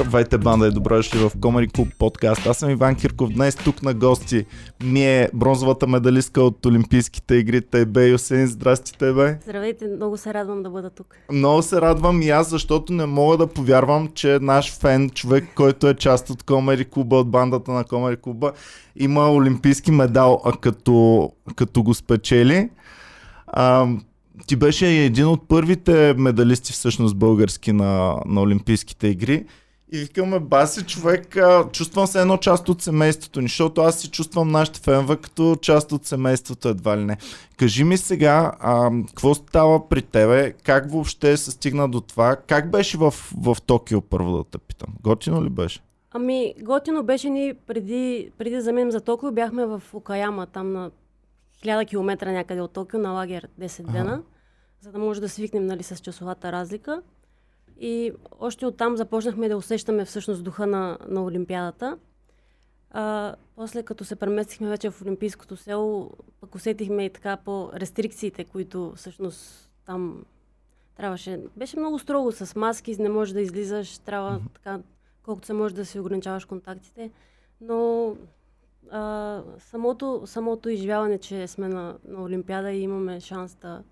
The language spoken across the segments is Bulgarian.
Здравейте, банда и добро дошли в Комери Клуб подкаст. Аз съм Иван Кирков. Днес тук на гости ми е бронзовата медалистка от Олимпийските игри Тайбе Юсейн. Здрасти, Тайбе. Здравейте, много се радвам да бъда тук. Много се радвам и аз, защото не мога да повярвам, че наш фен, човек, който е част от Комери Клуба, от бандата на Комери Клуба, има олимпийски медал, а като, като го спечели. А, ти беше един от първите медалисти всъщност български на, на Олимпийските игри. И викаме, баси човек, а, чувствам се едно част от семейството ни, защото аз си чувствам нашите фенва като част от семейството едва ли не. Кажи ми сега, а, какво става при тебе, как въобще се стигна до това, как беше в, в Токио първо да те питам? Готино ли беше? Ами, готино беше ни преди, преди да заминем за Токио, бяхме в Окаяма, там на 1000 км някъде от Токио, на лагер 10 дена, ага. за да може да свикнем нали, с часовата разлика. И още оттам започнахме да усещаме всъщност духа на, на Олимпиадата. А, после като се преместихме вече в Олимпийското село, пък усетихме и така по рестрикциите, които всъщност там трябваше. Беше много строго с маски, не можеш да излизаш, трябва mm-hmm. така, колкото се може да си ограничаваш контактите. Но а, самото, самото изживяване, че сме на, на Олимпиада и имаме шанс да,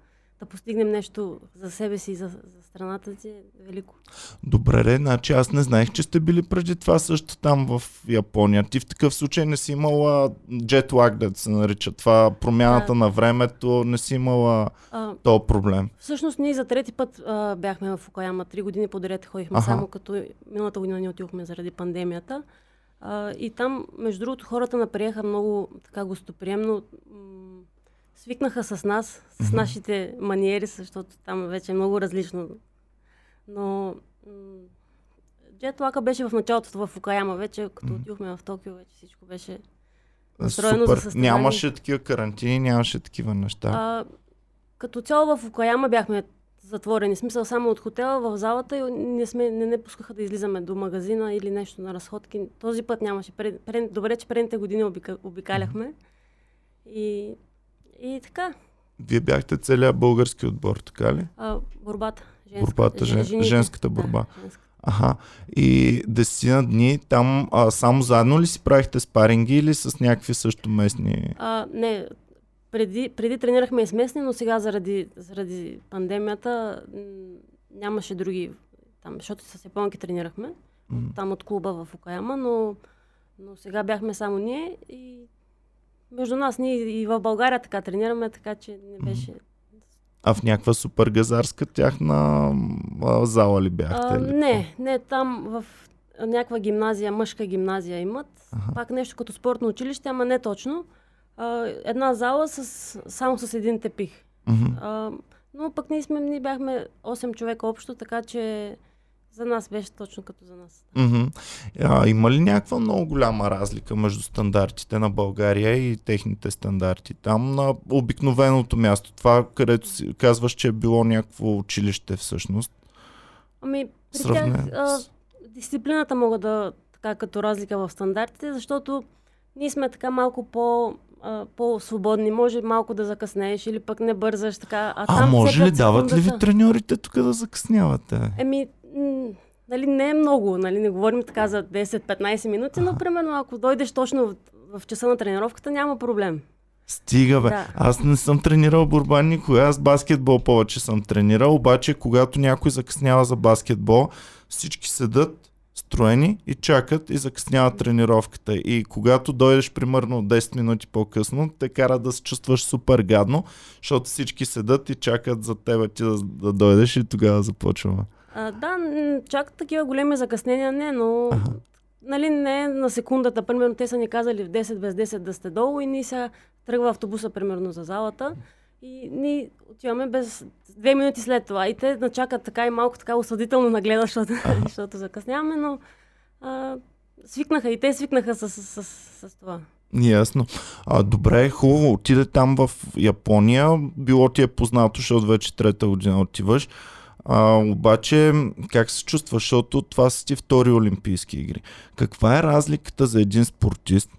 да постигнем нещо за себе си и за, за страната си е велико. Добре, ре, значи аз не знаех, че сте били преди това също там в Япония. Ти в такъв случай не си имала jetlag, да се нарича това, промяната да. на времето, не си имала а, то проблем. Всъщност ние за трети път а, бяхме в Окаяма. Три години подред ходихме, Аха. само като миналата година ни отидохме заради пандемията. А, и там, между другото, хората наприеха много така гостоприемно. Свикнаха с нас, с mm-hmm. нашите маниери, защото там вече е много различно. Но джетлака беше в началото в Окаяма, вече като mm-hmm. отидохме в Токио, вече всичко беше настроено Супер. за състояние. Нямаше такива карантини, нямаше такива неща. А, като цяло в Окаяма бяхме затворени. Смисъл само от хотела в залата и не, сме, не, не пускаха да излизаме до магазина или нещо на разходки. Този път нямаше. Пред, пред, добре, че предните години обика, обикаляхме. И, и така. Вие бяхте целият български отбор, така ли? А, борбата. Женска, борбата, жен, жените. женската борба. Да, женска. Аха. И десетина дни там а, само заедно ли си правихте спаринги или с някакви също местни? А, не, преди, преди тренирахме и с местни, но сега заради, заради пандемията нямаше други там, защото с японки тренирахме, М. там от клуба в Окаяма, но, но сега бяхме само ние и между нас ние и в България така тренираме, така че не беше... А в някаква супер газарска тяхна а, зала ли бяхте? А, или не, не, там в някаква гимназия, мъжка гимназия имат. Аха. Пак нещо като спортно училище, ама не точно. А, една зала с, само с един тепих. Мгм. А, но пък ние, сме, ние бяхме 8 човека общо, така че за нас беше точно като за нас. Мгм. А, има ли някаква много голяма разлика между стандартите на България и техните стандарти? Там на обикновеното място, това където си казваш, че е било някакво училище всъщност. Ами, при Сравнено тях а, дисциплината мога да така като разлика в стандартите, защото ние сме така малко по, по-свободни. Може малко да закъснееш или пък не бързаш така. А, А, там може ли дават ли ви треньорите тук да закъснявате? Еми, нали, не е много, нали, не говорим така за 10-15 минути, но примерно ако дойдеш точно в, в часа на тренировката, няма проблем. Стига бе. Да. Аз не съм тренирал борба никога. Аз баскетбол повече съм тренирал, обаче когато някой закъснява за баскетбол, всички седат строени и чакат и закъснява тренировката. И когато дойдеш примерно 10 минути по-късно, те кара да се чувстваш супер гадно, защото всички седат и чакат за тебе ти да, да дойдеш и тогава започваме. А, да, чак такива големи закъснения не, но Аха. нали, не на секундата. Примерно те са ни казали в 10 без 10 да сте долу и ние сега тръгва автобуса примерно за залата и ние отиваме без две минути след това. И те начакат така и малко така осъдително нагледа, защото, защото закъсняваме, но а, свикнаха и те свикнаха с, с, с, с това. Ясно. А, добре, хубаво. Отиде там в Япония. Било ти е познато, защото вече трета година отиваш. А, обаче, как се чувстваш? Защото това са ти втори Олимпийски игри. Каква е разликата за един спортист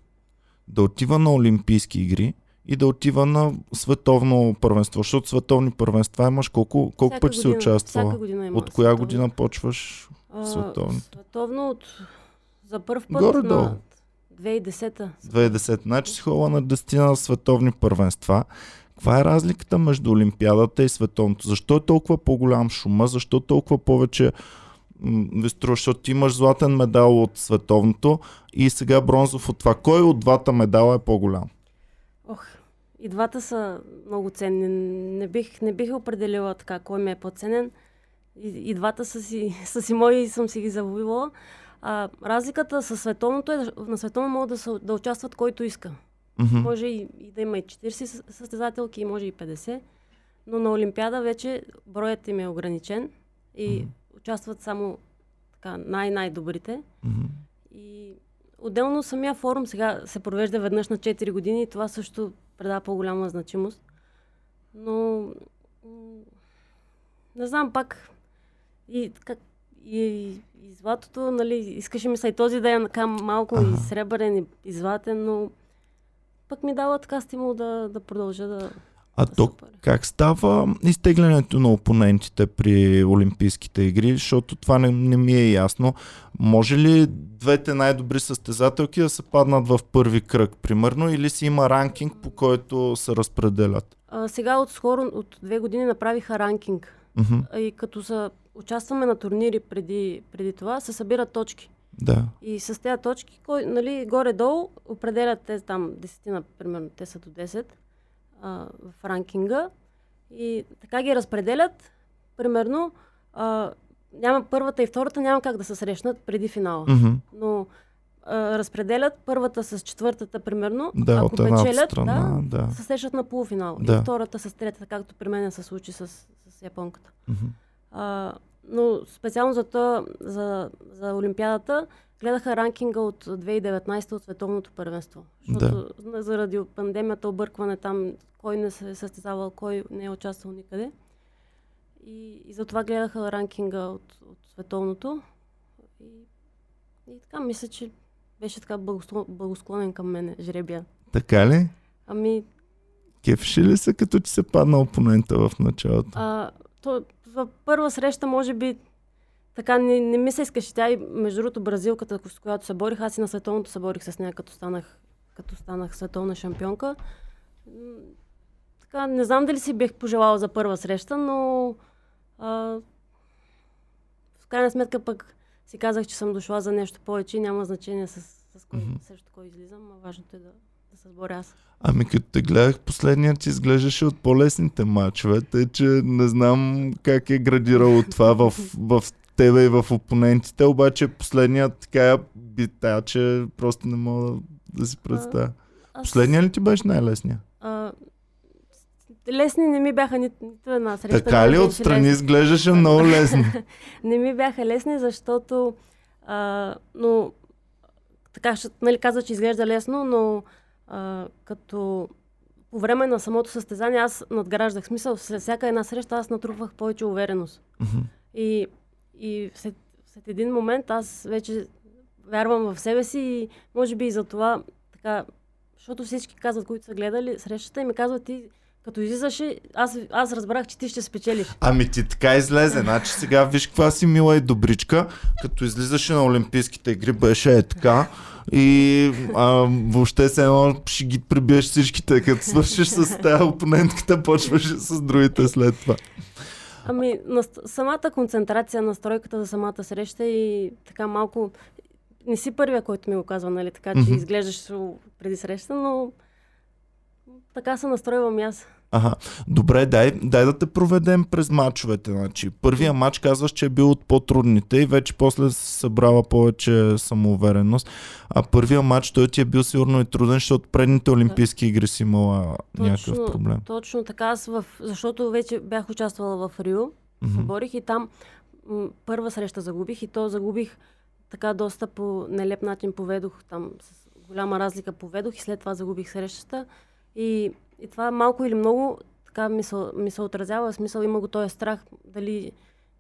да отива на Олимпийски игри и да отива на световно първенство. Защото световни първенства имаш колко, колко пъти си участвала? От коя световно. година почваш? А, световните? Световно от... За първ път Горе-долу. на 2010-та. 2010. Значи си ходила на 10 на световни първенства. Каква е разликата между Олимпиадата и световното? Защо е толкова по-голям шума? Защо толкова повече ви струва? Защото имаш златен медал от световното и сега бронзов от това. Кой от двата медала е по-голям? Ох, и двата са много ценни. Не бих, не бих определила така кой ми е по-ценен. И, и двата са си, са си мои и съм си ги завоювала. А, разликата с световното е, на световно могат да, са, да участват който иска. Мгм. Може и, и да има и 40 съ- състезателки, може и 50. Но на Олимпиада вече броят им е ограничен и Мгм. участват само така, най-най-добрите. Мгм. И отделно самия форум сега се провежда веднъж на 4 години и това също предава по-голяма значимост. Но не знам пак и, как, и, и златото, нали, искаше ми се и този да е така малко Ага. и сребърен и, и златен, но пък ми дава така стимул да, да продължа да, А да то се паря. как става изтеглянето на опонентите при Олимпийските игри, защото това не, не ми е ясно. Може ли двете най-добри състезателки да се паднат в първи кръг, примерно, или си има ранкинг, по който се разпределят? А, сега от скоро, от две години направиха ранкинг. А И като са, участваме на турнири преди, преди това, се събират точки. Да. И с тези точки, кой, нали, горе-долу, определят те там десетина, примерно, те са до 10 а, в ранкинга. И така ги разпределят. Примерно, а, няма, първата и втората няма как да се срещнат преди финала. Мгм, Но а, разпределят първата с четвъртата, примерно. Да, ако от печелят, страна, да. се срещат на полуфинал. Да. И втората с третата, както при мен се случи с, с японката. Мгм. А, но специално за, то, за, за Олимпиадата гледаха ранкинга от 2019 от Световното първенство. Защото да. заради пандемията, объркване там, кой не се е състезавал, кой не е участвал никъде. И, и затова гледаха ранкинга от, от Световното. И, и така, мисля, че беше така благосклонен към мене жребия. Така ли? Ами, Кефши ли се, като ти се падна опонента в началото? А, то, в първа среща, може би, така не, не ми се искаше. Тя и между другото бразилката, с която се борих, аз и на световното се борих с нея, като станах, като станах световна шампионка. Така, не знам дали си бих пожелала за първа среща, но а, в крайна сметка пък си казах, че съм дошла за нещо повече и няма значение с, с кой, Мгм. срещу кой излизам, а важното е да, да се сборя аз. Ами като те гледах, последният ти изглеждаше от по-лесните матчове, тъй че не знам как е градирало това в, в тебе и в опонентите, обаче последният така бита, че просто не мога да си представя. Аз- Последният ли ти беше най-лесният? А, лесни не ми бяха ни, нито една среща. Така ли отстрани изглеждаше много лесно? Не ми бяха лесни, защото а, но така, ще, нали, каза, че изглежда лесно, но а, като по време на самото състезание аз надграждах. Смисъл, след всяка една среща аз натрупвах повече увереност. И, и след, след един момент аз вече вярвам в себе си и може би и за това така, защото всички казват, които са гледали срещата и ми казват ти като излизаше, аз, аз разбрах, че ти ще спечелиш. Ами ти така излезе. Значи сега виж каква си мила и добричка. Като излизаше на Олимпийските игри беше е така. И а, въобще се едно ще ги прибиеш всичките. Като свършиш с тази опонентката, почваш с другите след това. Ами, на самата концентрация, настройката за самата среща и така малко... Не си първия, който ми го казва, нали, така че Мгм. изглеждаш преди среща, но така се настройвам и аз. Ага. Добре, дай, дай да те проведем през мачовете. Значи, първия матч казваш, че е бил от по-трудните и вече после събрала повече самоувереност. А първия матч той ти е бил сигурно и труден, защото предните Олимпийски игри си имала някакъв проблем. Точно така, аз в... защото вече бях участвала в Рио, се борих и там м- първа среща загубих и то загубих така доста по нелеп начин поведох там с голяма разлика поведох и след това загубих срещата и, и това малко или много така ми се, ми се отразява, в смисъл има го този страх дали,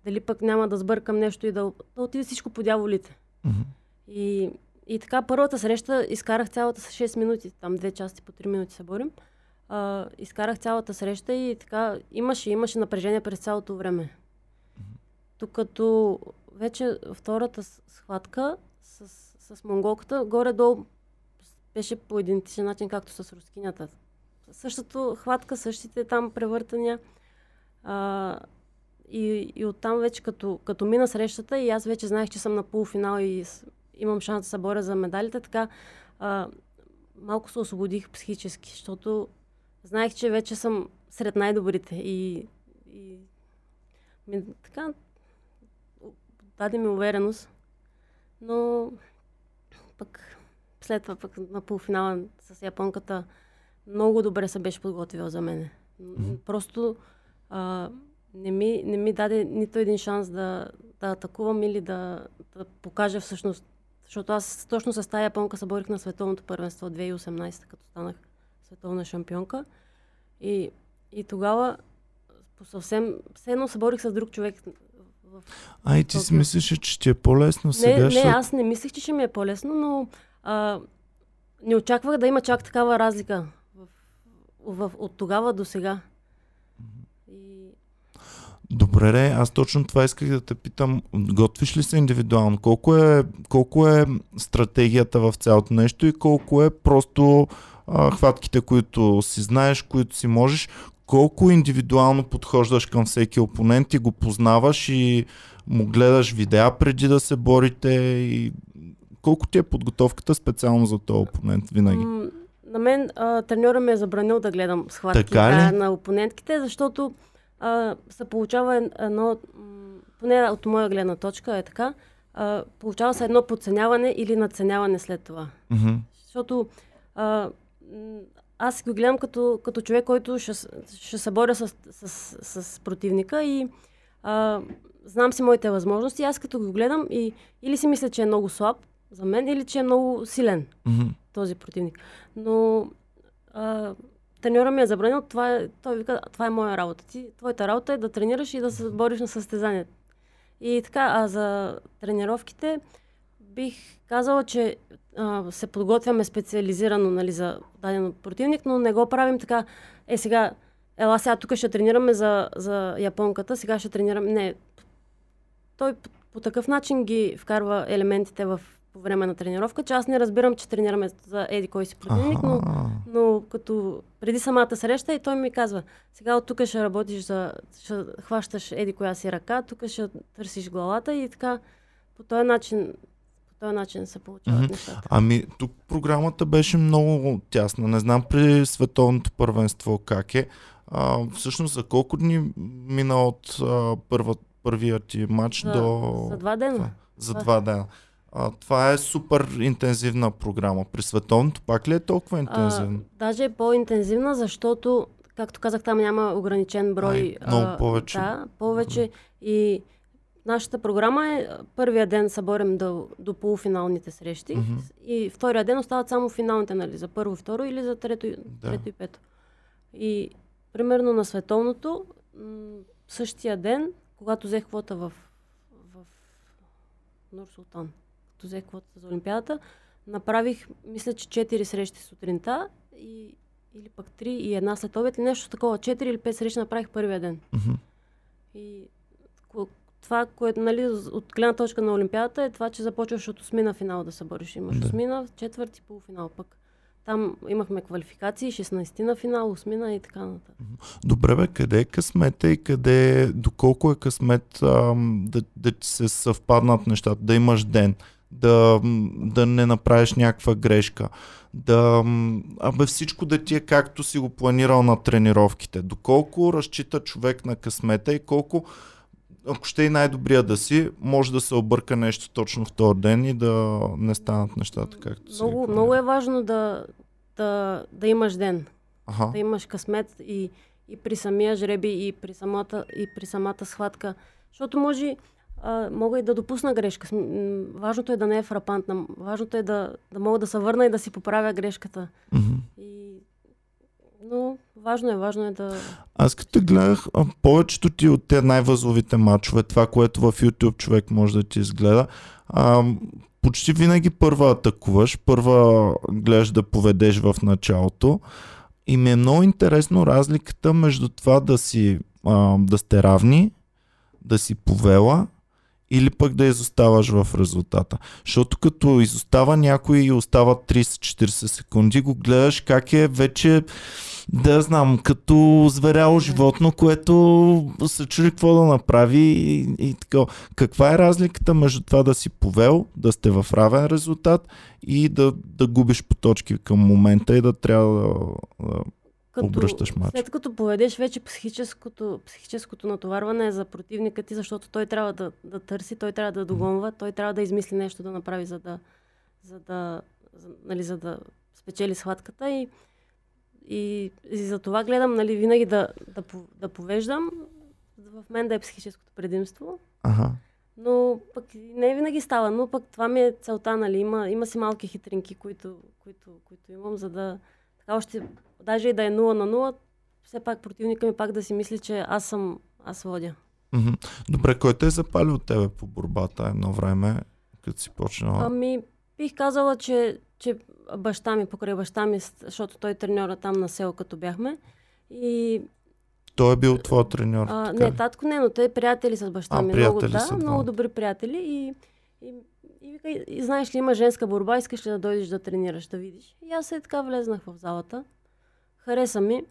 дали пък няма да сбъркам нещо и да, да отиде всичко по дяволите. Мгм. И, и така първата среща изкарах цялата с 6 минути, там две части по 3 минути се борим. а, изкарах цялата среща и така имаше, имаше напрежение през цялото време. Тук като вече втората схватка с, с монголката, горе-долу беше по идентичен начин, както с рускинята. Същото хватка, същите там превъртания. А, и, и оттам вече като, като мина срещата и аз вече знаех, че съм на полуфинал и имам шанс да се боря за медалите, така а, малко се освободих психически, защото знаех, че вече съм сред най-добрите и, и ми, така даде ми увереност, но пък след това пък на полуфинала с японката много добре се беше подготвила за мене. Mm-hmm. Просто а, не, ми, не ми даде нито един шанс да, да атакувам или да, да покажа всъщност. Защото аз точно с тази японка се борих на световното първенство 2018, като станах световна шампионка. И, и тогава по съвсем, все едно се борих с друг човек. В... А, и ти си мислиш, че ще е по-лесно сега? Не, не, аз не мислех, че ще ми е по-лесно, но а, не очаквах да има чак такава разлика в, от тогава до сега. И... Добре, ре, аз точно това исках да те питам. Готвиш ли се индивидуално? Колко е, колко е стратегията в цялото нещо и колко е просто а, хватките, които си знаеш, които си можеш? Колко индивидуално подхождаш към всеки опонент и го познаваш и му гледаш видеа преди да се борите и колко ти е подготовката специално за този опонент винаги? На мен а, треньора ме е забранил да гледам схватки на опонентките, защото а, се получава едно, поне от моя гледна точка е така, а, получава се едно подценяване или надценяване след това. Mm-hmm. Защото а, аз го гледам като, като човек, който ще, ще се боря с, с, с, с противника и а, знам си моите възможности. Аз като го гледам и или си мисля, че е много слаб, за мен или че е много силен mm-hmm. този противник. Но а, треньора ми е забранил, това е, той вика, това е моя работа. Ти, твоята работа е да тренираш и да се бориш на състезание. И така, а за тренировките бих казала, че а, се подготвяме специализирано нали, за даден противник, но не го правим така, е сега, ела сега тук ще тренираме за, за японката, сега ще тренираме. Не, той по, по такъв начин ги вкарва елементите в по време на тренировка, че аз не разбирам, че тренираме за еди кой си противник, но, но като преди самата среща и той ми казва, сега от тук ще работиш за, ще хващаш еди коя си ръка, тук ще търсиш главата и така по този начин този начин се получават mm-hmm. нещата. Ами, тук програмата беше много тясна. Не знам при световното първенство как е. А, всъщност за колко дни мина от а, първа, първия ти матч за, до... За два дена. За два дена. А, това е супер интензивна програма. При световното пак ли е толкова интензивна? А, даже е по-интензивна, защото, както казах, там няма ограничен брой. Ай, много повече. Да, повече. И нашата програма е първия ден се борим до, до полуфиналните срещи mm-hmm. и втория ден остават само финалните, нали, за първо, второ или за трето, да. трето и пето. И примерно на световното, м- същия ден, когато взех квота в, в Нур Султан, като взех квотата за Олимпиадата, направих, мисля, че 4 срещи сутринта и, или пък 3 и една след обед или нещо такова. 4 или 5 срещи направих първия ден. Mm-hmm. И това, което нали, от гледна точка на Олимпиадата е това, че започваш от осмина финал да се бориш. Имаш да. осмина, четвърти, полуфинал пък. Там имахме квалификации, 16 на финал, осмина и така нататък. Добре, бе, къде е късмета и къде, доколко е късмет ам, да, да се съвпаднат нещата, да имаш ден? Да, да не направиш някаква грешка, да, абе всичко да ти е както си го планирал на тренировките. Доколко разчита човек на късмета и колко, ако ще и най-добрия да си, може да се обърка нещо точно в този ден и да не станат нещата както си. Много, много е важно да, да, да имаш ден. Ага. Да имаш късмет и, и при самия жреби, и при самата, и при самата схватка. Защото може а, мога и да допусна грешка. Важното е да не е фрапантна. Важното е да, да мога да се върна и да си поправя грешката. Mm-hmm. И... Но важно е, важно е да... Аз като гледах повечето ти от тези най-възловите матчове, това, което в YouTube човек може да ти изгледа, а, почти винаги първа атакуваш, първа гледаш да поведеш в началото И ми е много интересно разликата между това да си а, да сте равни, да си повела или пък да изоставаш в резултата. Защото като изостава някой и остава 30-40 секунди, го гледаш как е вече да знам, като зверяло животно, което се чуди какво да направи и, и така. Каква е разликата между това да си повел, да сте в равен резултат и да, да губиш по точки към момента и да трябва да, да като, обръщаш матч? След като поведеш вече психическото, психическото натоварване е за противника ти, защото той трябва да, да търси, той трябва да догонва, той трябва да измисли нещо да направи, за да, за да, за, нали, за да спечели схватката и и, и за това гледам, нали, винаги да, да, да повеждам, в мен да е психическото предимство. Ага. Но пък не винаги става, но пък това ми е целта, нали, има, има си малки хитринки, които, които, които имам, за да така още, даже и да е 0 на 0, все пак противника ми пак да си мисли, че аз съм, аз водя. Добре, кой те е запалил от тебе по борбата едно време, като си почнала? Ами, бих казала, че, че баща ми, покрай баща ми, защото той треньора там на село, като бяхме. И той е бил твой треньор. А, не, татко не, но те е приятели с баща а, ми. Много, да, са, много добри приятели. И, и, и, и, и знаеш ли, има женска борба, искаш ли да дойдеш да тренираш, да видиш. И аз е така влезнах в залата. Хареса ми.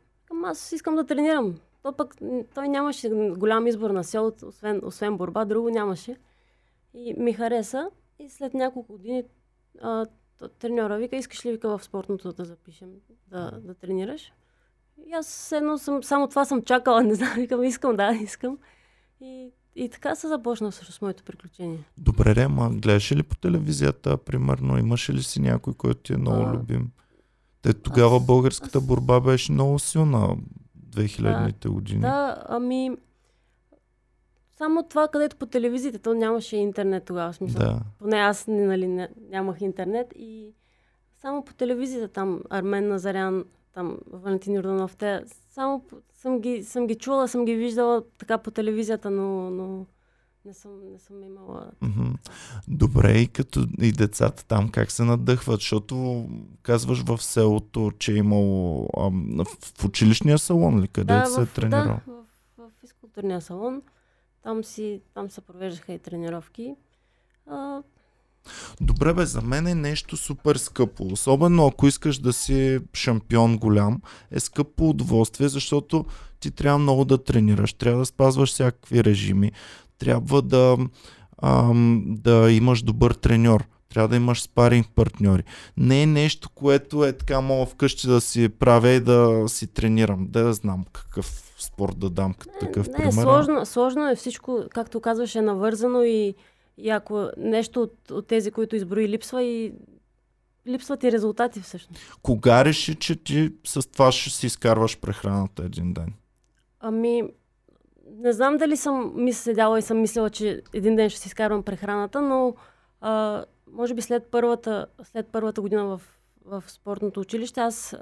Аз искам да тренирам. То пък той нямаше голям избор на село, освен, освен борба, друго нямаше. И ми хареса. И след няколко години а, треньора вика, искаш ли вика в спортното да запишем, да, да тренираш? И аз едно съм, само това съм чакала, не знам, викам, искам, да, искам. И, и така се започна всъщност моето приключение. Добре, ре, ма гледаш ли по телевизията, примерно, имаше ли си някой, който ти е много а, любим? Те тогава аз, българската аз... борба беше много силна, 2000-те години. Да, ами само това, където по телевизията, то нямаше интернет тогава. Смисъл. Да. Поне аз нали, нямах интернет и само по телевизията там Армен Назарян, там Валентин Йорданов, те само съм ги, съм ги чула, съм ги виждала така по телевизията, но, но не съм, не съм имала. Добре, и като и децата там как се надъхват, защото казваш в селото, че е имало ам, в училищния салон ли, къде да, се е тренирал? Да, в, в, в физкултурния салон. Там, си, там се провеждаха и тренировки. А... Добре бе, за мен е нещо супер скъпо. Особено ако искаш да си шампион голям, е скъпо удоволствие, защото ти трябва много да тренираш, трябва да спазваш всякакви режими, трябва да, ам, да имаш добър треньор. Трябва да имаш спаринг партньори. Не е нещо, което е така мога вкъщи да си правя и да си тренирам. Да, знам какъв спорт да дам като такъв не, пример. Сложно, сложно е всичко, както казваш, е навързано и, и ако нещо от, от тези, които изброи, липсва и липсват и резултати всъщност. Кога реши, че ти с това ще си изкарваш прехраната един ден? Ами, не знам дали съм ми седяла и съм мислила, че един ден ще си изкарвам прехраната, но а, може би след първата, след първата година в, в спортното училище, аз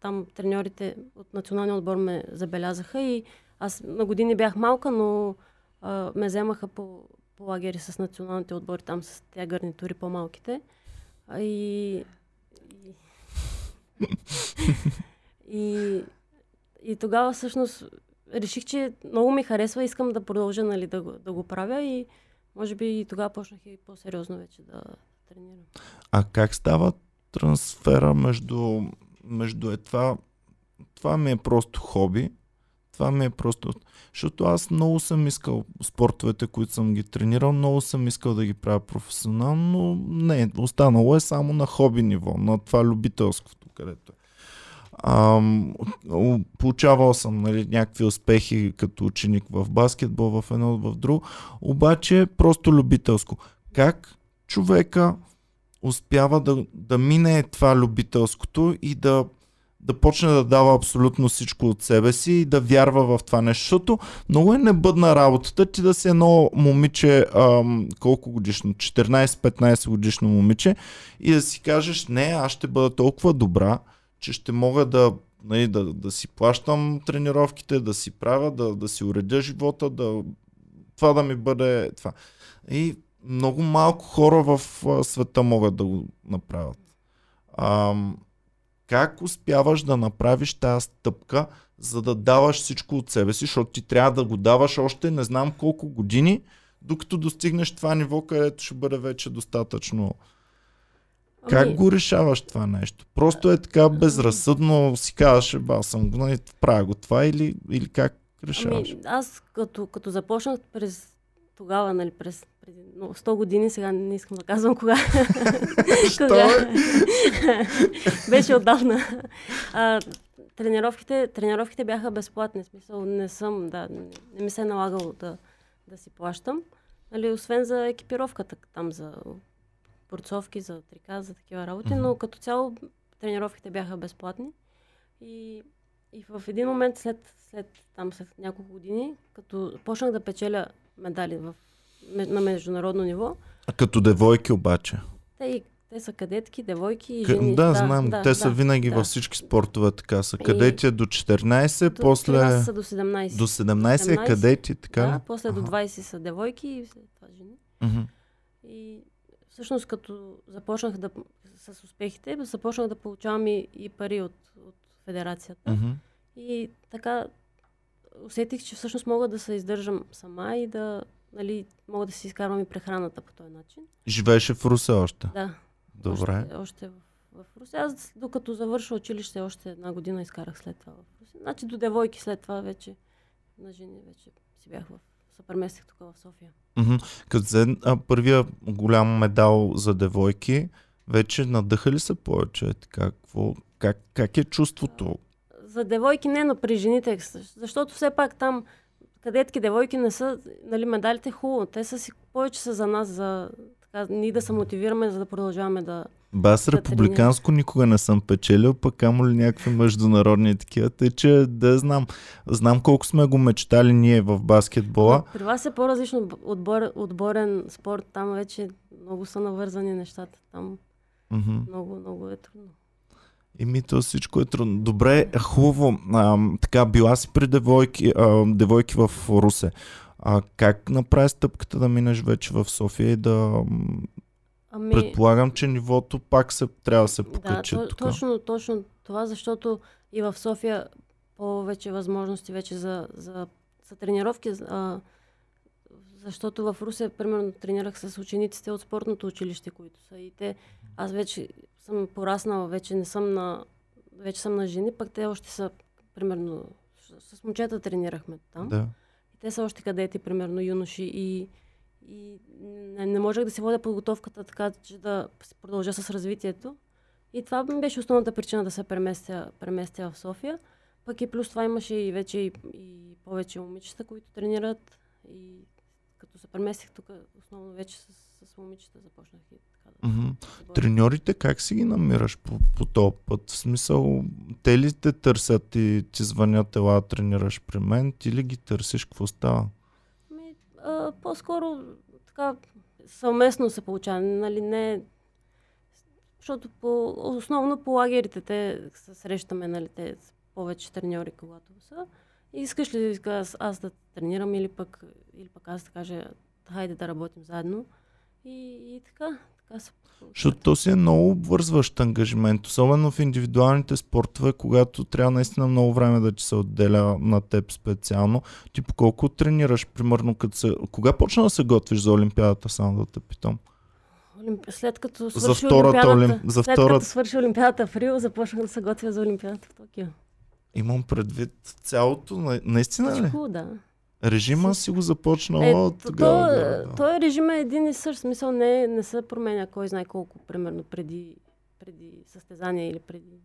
там треньорите от националния отбор ме забелязаха и аз на години бях малка, но а, ме вземаха по, по лагери с националните отбори, там с тези гарнитури по-малките. А, и, и, и, и тогава всъщност реших, че много ми харесва, искам да продължа нали, да, го, да го правя и може би и тогава почнах и по-сериозно вече да тренирам. А как става трансфера между, между е това, това ми е просто хоби, това ми е просто... Защото аз много съм искал спортовете, които съм ги тренирал, много съм искал да ги правя професионално, но не, останало е само на хоби ниво, на това любителското, където е. Ам, получавал съм нали, някакви успехи като ученик в баскетбол, в едно, в друго, обаче просто любителско. Как човека успява да, да мине това любителското и да, да почне да дава абсолютно всичко от себе си и да вярва в това нещо. Защото много е небъдна работата ти да си едно момиче, ам, колко годишно, 14-15 годишно момиче и да си кажеш, не, аз ще бъда толкова добра, че ще мога да, нали, да, да си плащам тренировките, да си правя, да, да си уредя живота, да, това да ми бъде това. И много малко хора в света могат да го направят. А, Как успяваш да направиш тази стъпка, за да даваш всичко от себе си, защото ти трябва да го даваш още не знам колко години, докато достигнеш това ниво, където ще бъде вече достатъчно. Как Ами- го решаваш това нещо? Просто е така безразсъдно, си казваш, ба, съм го, нали, правя го това или, или как решаваш? Ами, аз като, като започнах през тогава, нали, през преди но 100 години, сега не искам да казвам кога. Кога. е? Беше отдавна. А, тренировките, тренировките бяха безплатни. Смисъл, не съм, да, не, не ми се е налагало да, да си плащам. Нали, освен за екипировката, там за борцовки, за трика, за такива работи, но като цяло тренировките бяха безплатни. И, и в един момент след, след, там, след няколко години, като почнах да печеля медали в, на международно ниво, А Като девойки обаче. те, и, те са кадетки, девойки и жени. да, знам, те са винаги да. във всички спортове така са. Кадети е до 14, До- после са до 17. до 17 е 17, кадети, така да, после до Аха. 20 са девойки и след това жени. Мгм. И всъщност като започнах да, с успехите, започнах да получавам и, и пари от, от федерацията. Мгм. И така усетих, че всъщност мога да се издържам сама и да, нали, мога да си изкарвам и прехраната по този начин. Живееше в Русе още. Да. Добре. Още, още в, в Русе. Аз докато завърша училище, още една година изкарах след това в Русе. Значи до девойки след това вече на жени вече си бях в... се преместих тук в София. Мгм. Като взе а, първия голям медал за девойки, вече надъха ли се повече? Така, какво, как, как е чувството? За девойки не, но при жените, защото все пак там кадетки, девойки не са, нали, медалите е хубаво. Те са си, повече са за нас, за така, ние да се мотивираме, за да продължаваме да... Ба, аз Да републиканско никога не съм печелил, пък камо ли някакви международни такива. Тъй, че да знам. Знам колко сме го мечтали ние в баскетбола. При вас е по-различно отбор, отборен спорт, там вече много са навързани нещата. Там Мгм. много, много е трудно. И ми то всичко е трудно. Добре, хубаво. А, така, била си при девойки, а, девойки в Русе. А как направи стъпката да минеш вече в София и да... Ами, Предполагам, че нивото пак се, трябва да се да, покачи то, тук. точно, точно това, защото и в София повече възможности вече за, за, за тренировки. А, защото в Русия, примерно, тренирах с учениците от спортното училище, които са. И те, аз вече съм пораснала, вече не съм на, вече съм на жени, пък те още са, примерно, с, с момчета тренирахме там. Да. И те са още кадети, примерно юноши и, и не, можех да си водя подготовката така, че да си продължа с развитието. И това ми беше основната причина да се преместя, преместя в София. Пък и плюс това имаше и вече и, и повече момичета, които тренират. И като се преместих тук, основно вече с, с момичета започнах и така да се боря. Треньорите как си ги намираш по, по този път? В смисъл, те ли те търсят и ти звънят, ела да тренираш при мен, ти ли ги търсиш, какво става? По-скоро така съвместно се получава, нали, не... Защото по, основно по лагерите те се срещаме, нали, те повече треньори, когато са. И искаш ли аз, аз да тренирам или пък, или пък аз да кажа, хайде да работим заедно. И, и така, така се получава. Защото то си е много обвързващ ангажимент, особено в индивидуалните спортове, когато трябва наистина много време да ти се отделя на теб специално. Ти по колко тренираш, примерно, като се... Кога почна да се готвиш за Олимпиадата, само да те питам? След като За свърши втората Олимпиадата, олим- за след втората- като свърши Олимпиадата в Рио, започнах да се готвя за Олимпиадата в Токио. Имам предвид цялото, на- наистина ли? Всичко, да. Режима си го започнала Е, от то, тогава. то, да, да. той режим е един и същ. Смисъл не, не се променя кой знае колко, примерно, преди, преди състезание или преди...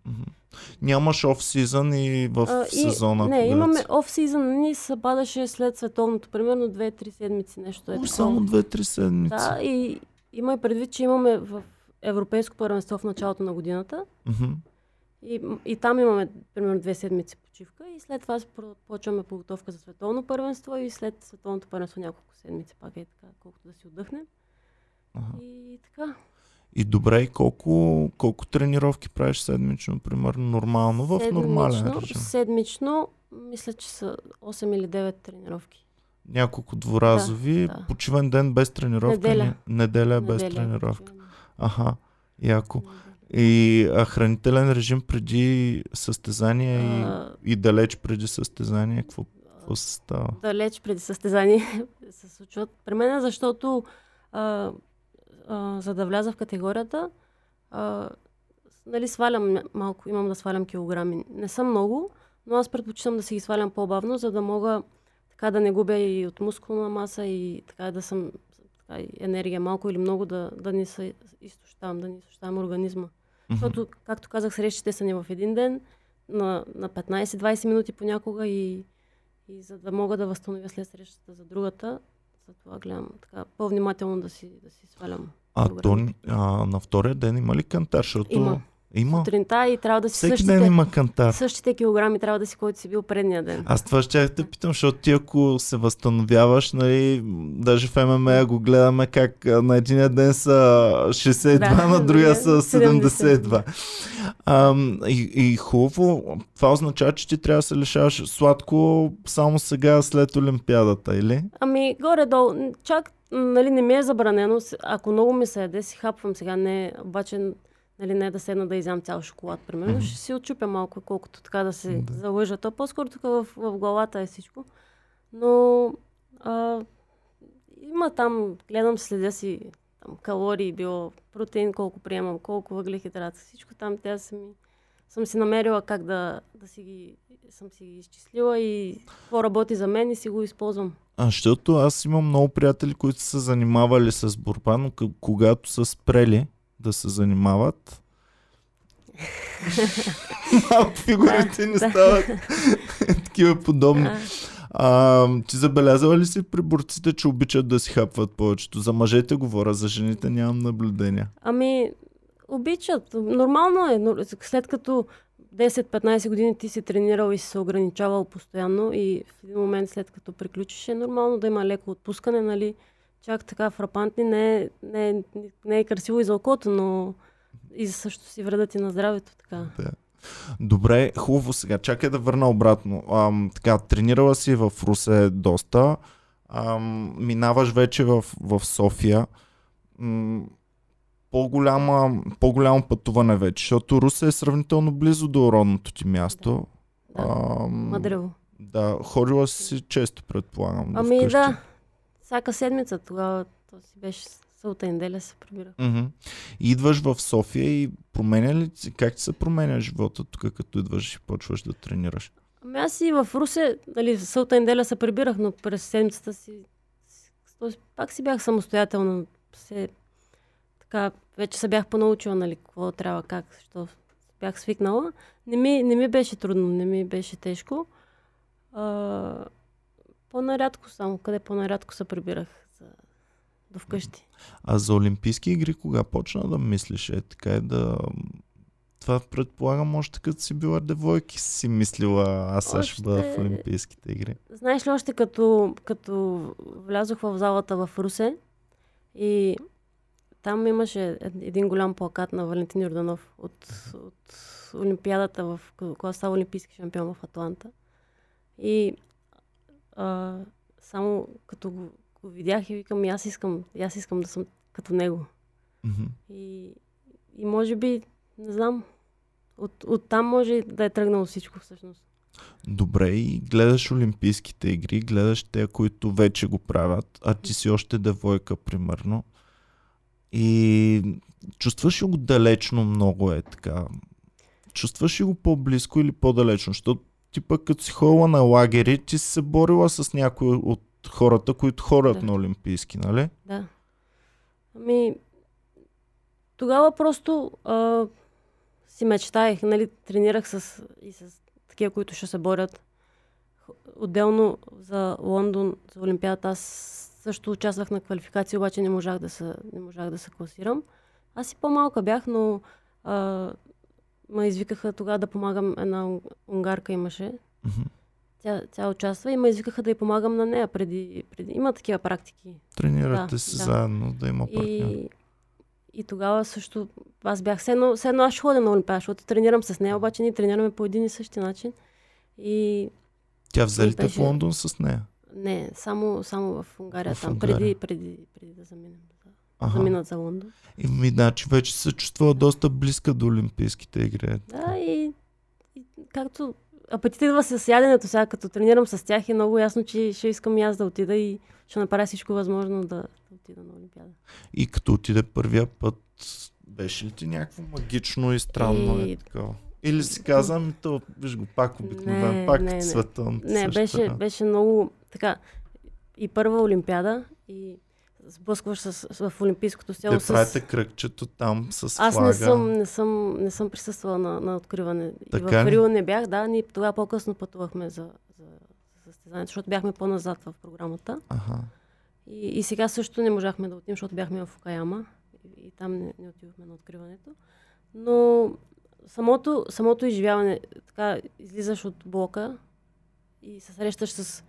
Нямаш оф-сизън и в А, и- сезона. Не, когато имаме си- оф-сизън, ни се падаше след световното, примерно 2-3 седмици, нещо е О, само 2-3 седмици. Да, и има и предвид, че имаме в Европейско първенство в началото на годината Мгм. И, и там имаме примерно две седмици почивка и след това почваме подготовка за световно първенство и след световното първенство няколко седмици пак е така, колкото да си отдъхнем. Аха. И така. И добре, и колко, колко тренировки правиш седмично, примерно, нормално, в нормален Седмично- режим? Седмично, мисля, че са 8 или 9 тренировки. Няколко дворазови, да. почивен ден без тренировка. Неделя. не- Неделя без Неделя тренировка. почиваме. Аха, яко. Неделя. И а хранителен режим преди състезание и, А, и далеч преди състезание, какво, какво се става? далеч преди състезание се случват. При мен защото а, а, за да вляза в категорията, а, нали, свалям малко, имам да свалям килограми. Не съм много, но аз предпочитам да си ги свалям по-бавно, за да мога така да не губя и от мускулна маса и така да съм така, и енергия малко или много да, да не се изтощавам, да не изтощавам организма. Защото, както казах, срещите са ни в един ден, на, на 15-20 минути понякога и, и за да мога да възстановя след срещата за другата, за това гледам така по-внимателно да си, да си свалям. А, то, а на втория ден има ли кантар? Защото... Има. Има. Сутринта и трябва да си Всеки същите, ден има кантар. същите килограми трябва да си, който си бил предния ден. Аз това ще те питам, защото ти ако се възстановяваш, нали, даже в ММА го гледаме как а, на един ден са 62, Да, на другия са 72. Ам, и, и хубаво, това означава, че ти трябва да се лишаваш сладко само сега след Олимпиадата, или? Ами, горе-долу, чак, нали, не ми е забранено. Ако много ми се яде, си хапвам сега. Не, обаче, нали, не да седна да изям цял шоколад, примерно. Мгм. Ще си отчупя малко, колкото така да се Да. залъжа. То по-скоро тук в, в главата е всичко. Но а, има там, гледам, следя си там, калории, било протеин, колко приемам, колко въглехидрат, всичко там. Тя съм, съм си намерила как да, да си ги съм си ги изчислила и какво работи за мен и си го използвам. А, защото аз имам много приятели, които са се занимавали с борба, но когато са спрели да се занимават, малко фигурите не стават такива подобни. А, ти забелязала ли си при борците, че обичат да си хапват повечето? За мъжете говоря, за жените нямам наблюдения. ами, обичат. Нормално е. но След като 10-15 години ти си тренирал и си се ограничавал постоянно и в един момент след като приключиш е нормално да има леко отпускане, нали? Чак така фрапантни не не не е красиво и за окото, но и също си вредят и на здравето. Така. Да. Добре, хубаво сега. Чакай да върна обратно. Ам, така, тренирала си в Русе доста. Ам, минаваш вече в, в София. М, по-голяма, по-голямо пътуване вече, защото Русе е сравнително близо до родното ти място. Да. Ам, Мадрево. да, ходила си често, предполагам. Ами да, всяка седмица тогава то си беше сълта неделя се прибирах. Мгм. Идваш в София и променя ли как ти се променя живота тук, като идваш и почваш да тренираш? Ами аз и в Русе, нали, сълта неделя се прибирах, но през седмицата си, с- тоест, пак си бях самостоятелна. Се, така, вече се бях понаучила, нали, какво трябва, как, що бях свикнала. Не ми, не ми беше трудно, не ми беше тежко. А, по-нарядко само, къде по-нарядко се прибирах за, до вкъщи. А за Олимпийски игри кога почна да мислиш? Е така е да... Това предполагам, още като си била девойки си мислила, аз сега ще бъда в Още- Олимпийските игри. Знаеш ли, още като, като влязох в залата в Русе и там имаше ед- един голям плакат на Валентин Йорданов от, от Олимпиадата, в, когато става олимпийски шампион в Атланта. И а, само като го, го видях и викам, аз искам, аз искам да съм като него. Мгм. И, и може би, не знам, от, от там може да е тръгнало всичко всъщност. Добре, и гледаш Олимпийските игри, гледаш те, които вече го правят, а ти си още девойка, примерно. И чувстваш ли го далечно много е така? Чувстваш ли го по-близко или по-далечно? Защото ти пък като си ходила на лагери, ти си се борила с някои от хората, които ходят Да. на Олимпийски, нали? Да. Ами, тогава просто а, си мечтаех, нали, тренирах с, и с такива, които ще се борят. Отделно за Лондон, за Олимпиадата, аз също участвах на квалификации, обаче не можах да се, не можах да се класирам. Аз и по-малка бях, но а, ме извикаха тогава да помагам. Една ун- унгарка имаше. Мгм. Тя, тя участва и ме извикаха да й помагам на нея преди. преди. Има такива практики. Тренирате Да, си да. заедно, да има партньор. И, и тогава също аз бях все едно, все едно аз ходя на Олимпиада, защото тренирам с нея, обаче ние тренираме по един и същи начин. И Тя взе те в беше- Лондон с нея? не, само, само в Унгария, В там, Унгария. Преди, преди, преди да заминем. Ага. заминат за Лондон. И значи вече се чувства доста близка до Олимпийските игри. Да, и, и както апетит идва с яденето сега, като тренирам с тях е много ясно, че ще искам и аз да отида и ще направя всичко възможно да, да отида на Олимпиада. И като отиде първия път, беше ли ти някакво магично и странно и... е такова? Или си казвам, то, виж го, пак обикновен, пак не, света. Не, беше, беше много така. И първа Олимпиада, и сблъскваш с, в Олимпийското село. Те правите кръгчето там с флага. Аз не съм, не съм, не съм присъствала на, на откриване. Така и в Рио не бях, да, ние тогава по-късно пътувахме за, за, за състезанието, защото бяхме по-назад в програмата. Ага. И, и сега също не можахме да отидем, защото бяхме в Окаяма и, и там не, не отидохме на откриването. Но самото, самото изживяване, така излизаш от блока и се срещаш с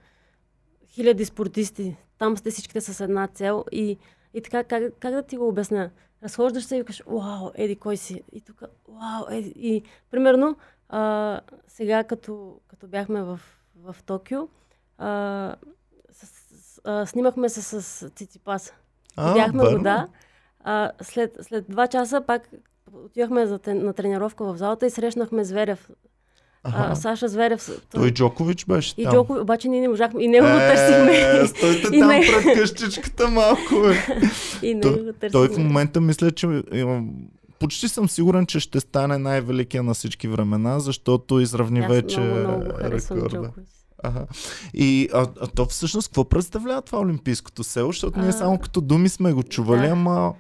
хиляди спортисти. Там сте всичките с една цел и, и така, как, как да ти го обясня? Разхождаш се и викаш, вау, еди, кой си? И тук, вау, еди. И примерно, а, сега като, като бяхме в, в Токио, а, с, с, а, снимахме се с, с Циципаса. Бяхме го, да. А, след, след два часа пак отивахме за, на тренировка в залата и срещнахме Зверев. А, Саша Зверев. Той, Джокович беше и там. Джокович, обаче ние не можахме. И него го е, търсихме. Стойте там не... пред къщичката малко. и него го търсихме. Той в момента мисля, че почти съм сигурен, че ще стане най-великия на всички времена, защото изравни Аз вече много, много рекорда. Ага. И а, а то всъщност какво представлява това Олимпийското село? Защото а... ние само като думи сме го чували, да. ама...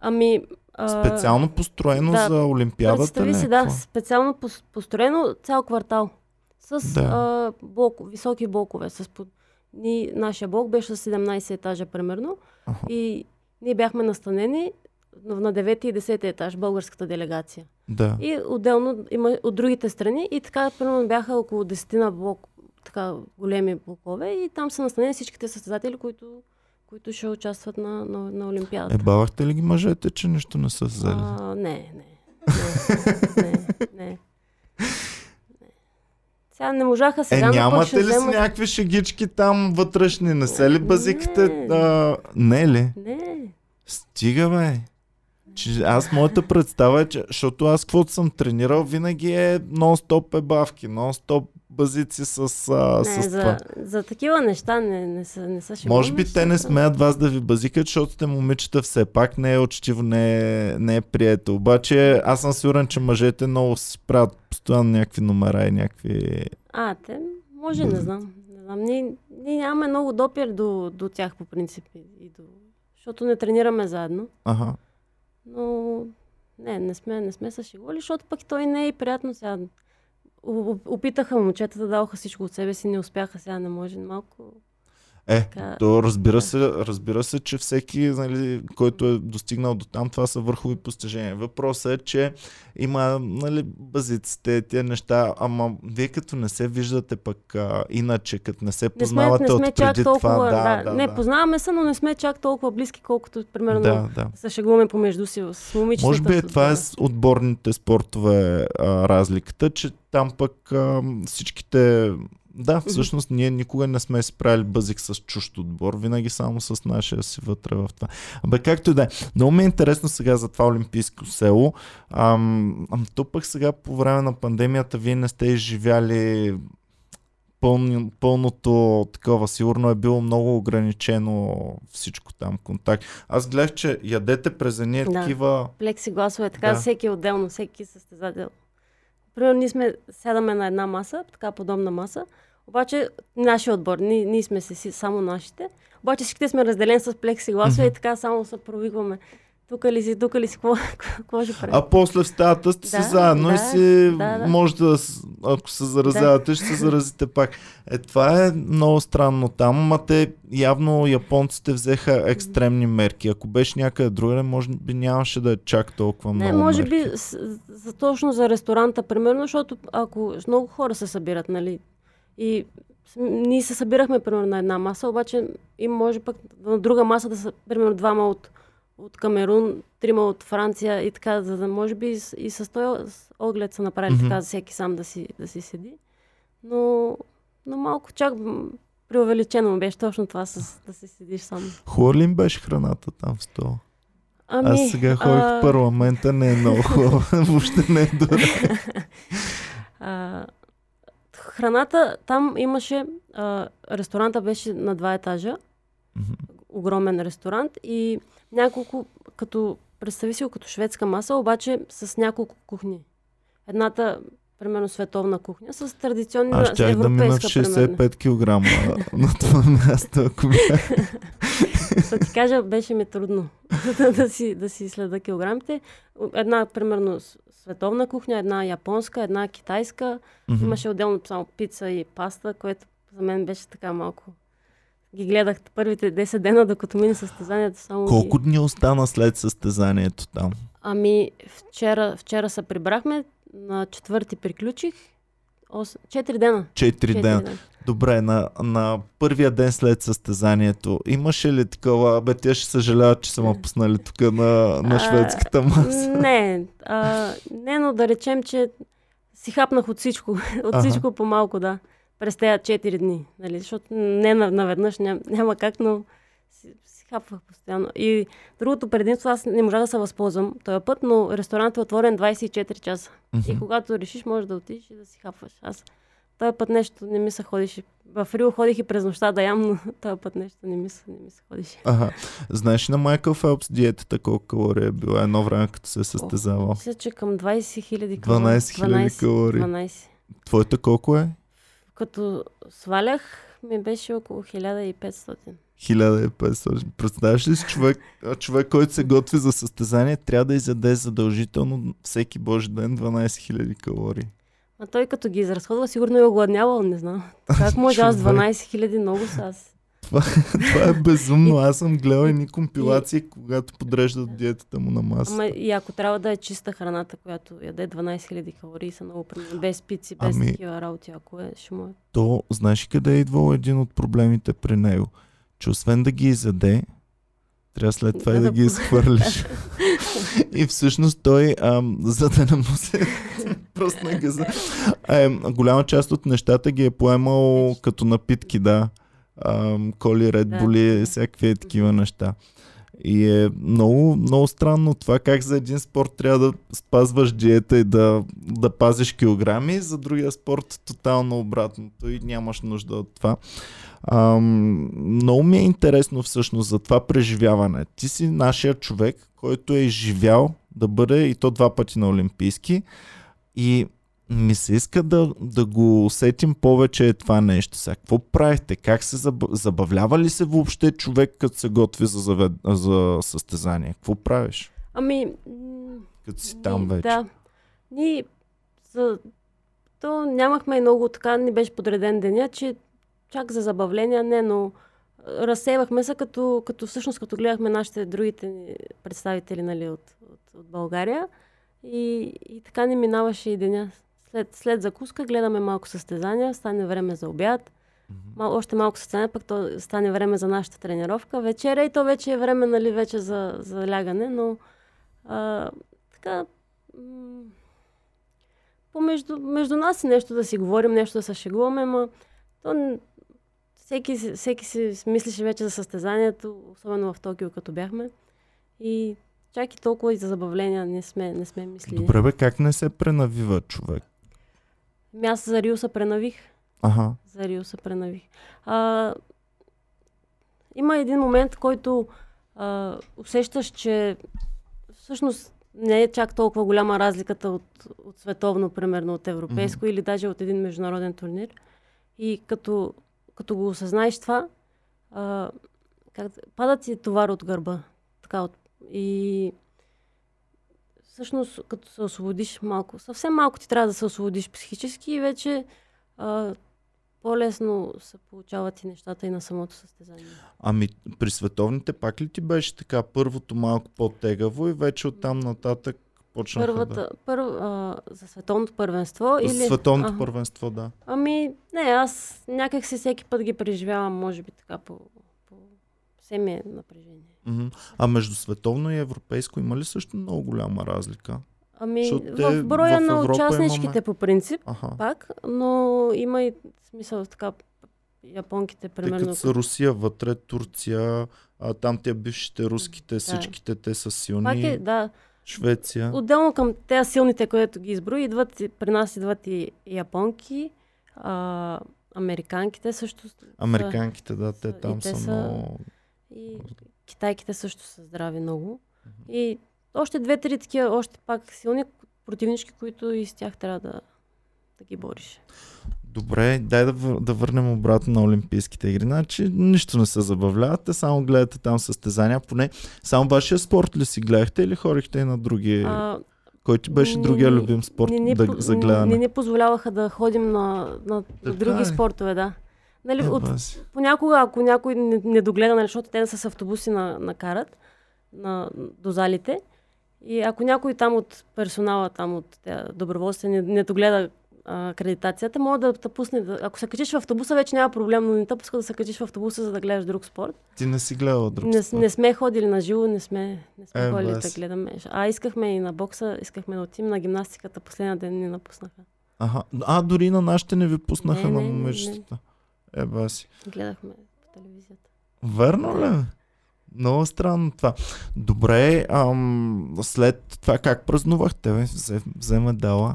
Ами, Специално построено да, за Олимпиадата? Представи си, да, специално построено цял квартал. С да. а, блок, високи блокове. С под... Ни, нашия блок беше с 17 етажа примерно. Ага. И ние бяхме настанени на 9 и 10 етаж, българската делегация. Да. И отделно има от другите страни. И така, примерно, бяха около 10 на блок, така големи блокове. И там са настанени всичките състезатели, които които ще участват на, на, на Олимпиадата. Е, бавахте ли ги мъжете, че нищо не са взели? А, не, не. Не, не, не. Сега не можаха сега. Е, нямате ли взема... си някакви шегички там вътрешни? Не се ли базикате? Не, а, не ли? Не. Стига, бе. Че аз моята представа е, че, защото аз каквото съм тренирал, винаги е нон-стоп ебавки, нон-стоп базици с, а, не, с за, това. За такива неща не, не са, не са Може би те не смеят вас да ви базикат, защото сте момичета все пак, не е учтиво, не е, не е прието. Обаче аз съм сигурен, че мъжете много си правят постоянно някакви номера и някакви... А, те, може, не знам. Не знам. Ние, ние нямаме много допир до, до тях по принцип. И до... Защото не тренираме заедно. Ага. Но не, не сме, не сме се шегували, защото пък той не е и приятно сега опитаха момчетата, дадоха всичко от себе си, не успяха, сега не може малко. Е, така... то разбира се, разбира се, че всеки, нали, който е достигнал до там, това са върхови постижения. Въпросът е, че има нали, базиците, тия неща, ама вие като не се виждате пък а, иначе, като не се познавате не сме, не сме от преди толкова, това. Да, да, не, да. познаваме се, но не сме чак толкова близки, колкото примерно да, да. се шегуваме помежду си с момичетата. Може би е, това е с отборните спортове а, разликата, че там пък а, всичките да, всъщност ние никога не сме си правили бъзик с чужд отбор, винаги само с нашия си вътре в това. Абе, както и да е. Много ми е интересно сега за това Олимпийско село. Ам, ам, то пък сега по време на пандемията вие не сте изживяли пълно, пълното такова. Сигурно е било много ограничено всичко там, контакт. Аз гледах, че ядете през едни да. такива... Плексигласове, така да. всеки отделно, всеки състезател. Примерно ние сме, сядаме на една маса, така подобна маса, обаче нашия отбор, ние, ние сме си само нашите, обаче всичките сме разделени с плексигласове mm-hmm. и така само се провикваме тук ли си, тук ли си, какво, какво ще правим? А после в стаята сте да, си заедно да, и си да, да. може да, ако се заразявате, да. ще се заразите пак. Е, това е много странно там, а те явно японците взеха екстремни мерки. Ако беше някъде другаде, може би нямаше да е чак толкова много Не, може мерки. би за, точно за ресторанта, примерно, защото ако много хора се събират, нали, и ние се събирахме примерно на една маса, обаче им може пък на друга маса да са примерно двама от от Камерун, трима от Франция и така, за да може би и, с този оглед са направили mm-hmm. така за всеки сам да си, да си седи. Но, но малко чак преувеличено беше точно това с, да си седиш сам. Им беше храната там в стола? Ами, Аз сега ходих а, в парламента, не е много хубаво. Въобще не е добре. а, храната, там имаше, а, ресторанта беше на два етажа, Мгм. огромен ресторант и няколко, като, представи си го като шведска маса, обаче с няколко кухни. Едната, примерно, световна кухня, с традиционна Аз щях да мина в европейска, примерно. 65 кг на това място, ако бях. Ти кажа, беше ми трудно да, си, да си следа килограмите. Една, примерно, световна кухня, една японска, една китайска. Мгм. Имаше отделно само пица и паста, което за мен беше така малко. Ги гледах първите 10 дена, докато мине състезанието. Само Колко Ги... дни остана след състезанието там? Ами, вчера, вчера се прибрахме, на четвърти приключих. Ос... Четири дена. Четири Четири дена. дена. Добре, на, на първия ден след състезанието, имаше ли такова, бе, тя ще съжалява, че са ме пуснали тук на, на А, шведската маса? Не, а, не, но да речем, че си хапнах от всичко. от Аха. всичко по малко, да. През тези 4 дни. Нали? Защото не на- наведнъж няма, няма как, но си, си хапвах постоянно. И другото предимство, аз не можа да се възползвам този път, но ресторантът е отворен 24 часа. И Мгм. когато решиш, можеш да отидеш и да си хапваш. Аз този път нещо не ми се ходише. В Рио ходих и през нощта да ям, но този път нещо не ми се, не ми се ходише. Ага. Знаеш ли на Майкъл Фелпс диетата колко калории е била едно време, като се е състезавал? Мисля, че към 20 хиляди калории. 12 000 калории. 12. Твоята колко е? Като свалях, ми беше около 1500. 1500. Представяш ли си човек, човек, който се готви за състезание, трябва да изяде задължително всеки божи ден 12 000 калории. А той като ги изразходва, сигурно е огладнявал, не знам. Как може аз Човек. 12 хиляди много са аз? Това е безумно. Аз съм гледал едни компилации, когато подреждат диетата му на маса. Ама и ако трябва да е чиста храната, която яде 12 хиляди калории, са много примерно. Без пици, без Ами- такива работи, ако е, ще му е. То, знаеш ли къде е идвал един от проблемите при него? Че освен да ги изяде, трябва след това и Да, да ги изхвърлиш. и всъщност той, ам, за да не му се пръсне газа, е, голяма част от нещата ги е поемал като напитки, да. Коли, ред Да. боли, всякакви такива неща. И е много, много странно това как за един спорт трябва да спазваш диета и да, да пазиш килограми, за другия спорт тотално обратното и нямаш нужда от това. Ам, много ми е интересно всъщност за това преживяване. Ти си нашия човек, който е изживял да бъде и то два пъти на Олимпийски и ми се иска да, да го усетим повече е това нещо. Сега, какво правихте? Как се заб... забавлява ли се въобще човек, като се готви за, завед... за състезание? Какво правиш? Ами, Като си там вече. Да. Ние за... То нямахме много така, ни беше подреден деня, че чак за забавление не, но разсевахме се, като, като всъщност като гледахме нашите другите представители нали, от, от, от България. И, и така ни минаваше и деня. След, след закуска гледаме малко състезания, стане време за обяд. Мал, още малко състезание, пък то стане време за нашата тренировка. Вечеря и то вече е време, нали, вече за, за лягане, но а, така, м- помежду, между нас и нещо да си говорим, нещо да се шегуваме, ма то, всеки, си- всеки си мислеше вече за състезанието, особено в Токио, като бяхме. И чак и толкова и за забавления не сме, не сме мислили. Добре бе, как не се пренавива човек? Ами Аз за се пренавих. Ага. За се пренавих. А, има един момент, който а, усещаш, че всъщност не е чак толкова голяма разликата от, от световно, примерно от европейско или даже от един международен турнир. И като, като го осъзнаеш това, а, как, пада ти товар от гърба. Така, от, и всъщност като се освободиш малко, съвсем малко ти трябва да се освободиш психически и вече а, по-лесно се получават и нещата и на самото състезание. Ами при световните пак ли ти беше така първото малко по-тегаво и вече оттам нататък почнаха Първата, да... пър, а, за световното първенство или... Световното Ага. първенство, да. Ами, не, аз някак си всеки път ги преживявам, може би така по... Все ми е напрежение. Мгм. А между световно и европейско има ли също много голяма разлика? Ами, Защото в броя в на участничките имаме- по принцип, Аха. пак, но има и смисъл така японките, Тъй примерно. като са Русия вътре, Турция, А, там те бившите руските, всичките те са силни. Пак е, да. Швеция. Отделно към тези силните, които ги изброи, идват, при нас идват и, японки, а, американките също. Американките, да, те и там те са са- много... И китайките също са здрави много. И още две-три такива, още пак силни противнички, които и с тях трябва да, да ги бориш. Добре, дай да, да върнем обратно на Олимпийските игри. Значи нищо не се забавлявате, само гледате там състезания. Поне само вашия спорт ли си гледахте или хорихте и на други? А, Кой ти беше не другия любим спорт не ни, да, за гледане? Не ни позволяваха да ходим на, на, на други спортове, да. Нали, Е, от, понякога, ако някой не, не догледа, нали, защото те с автобуси на, накарат на, до залите, и ако някой там от персонала, там от те, доброволците не, не догледа а, акредитацията, може да те пусне. Да, ако се качиш в автобуса, вече няма проблем, но не те пуска да се качиш в автобуса, за да гледаш друг спорт. Ти не си гледала друг Не, спорт. не сме ходили на живо, не сме, не сме Е, ходили да бас. гледаме. А искахме и на бокса, искахме да отидем на гимнастиката, последния ден ни напуснаха. Аха. А, дори на нашите не ви пуснаха Не, на не, не, не. Е, баси. Гледахме по телевизията. Верно ли? Много странно това. Добре, ам, след това как празнувахте? Бе? Взе, взе медала.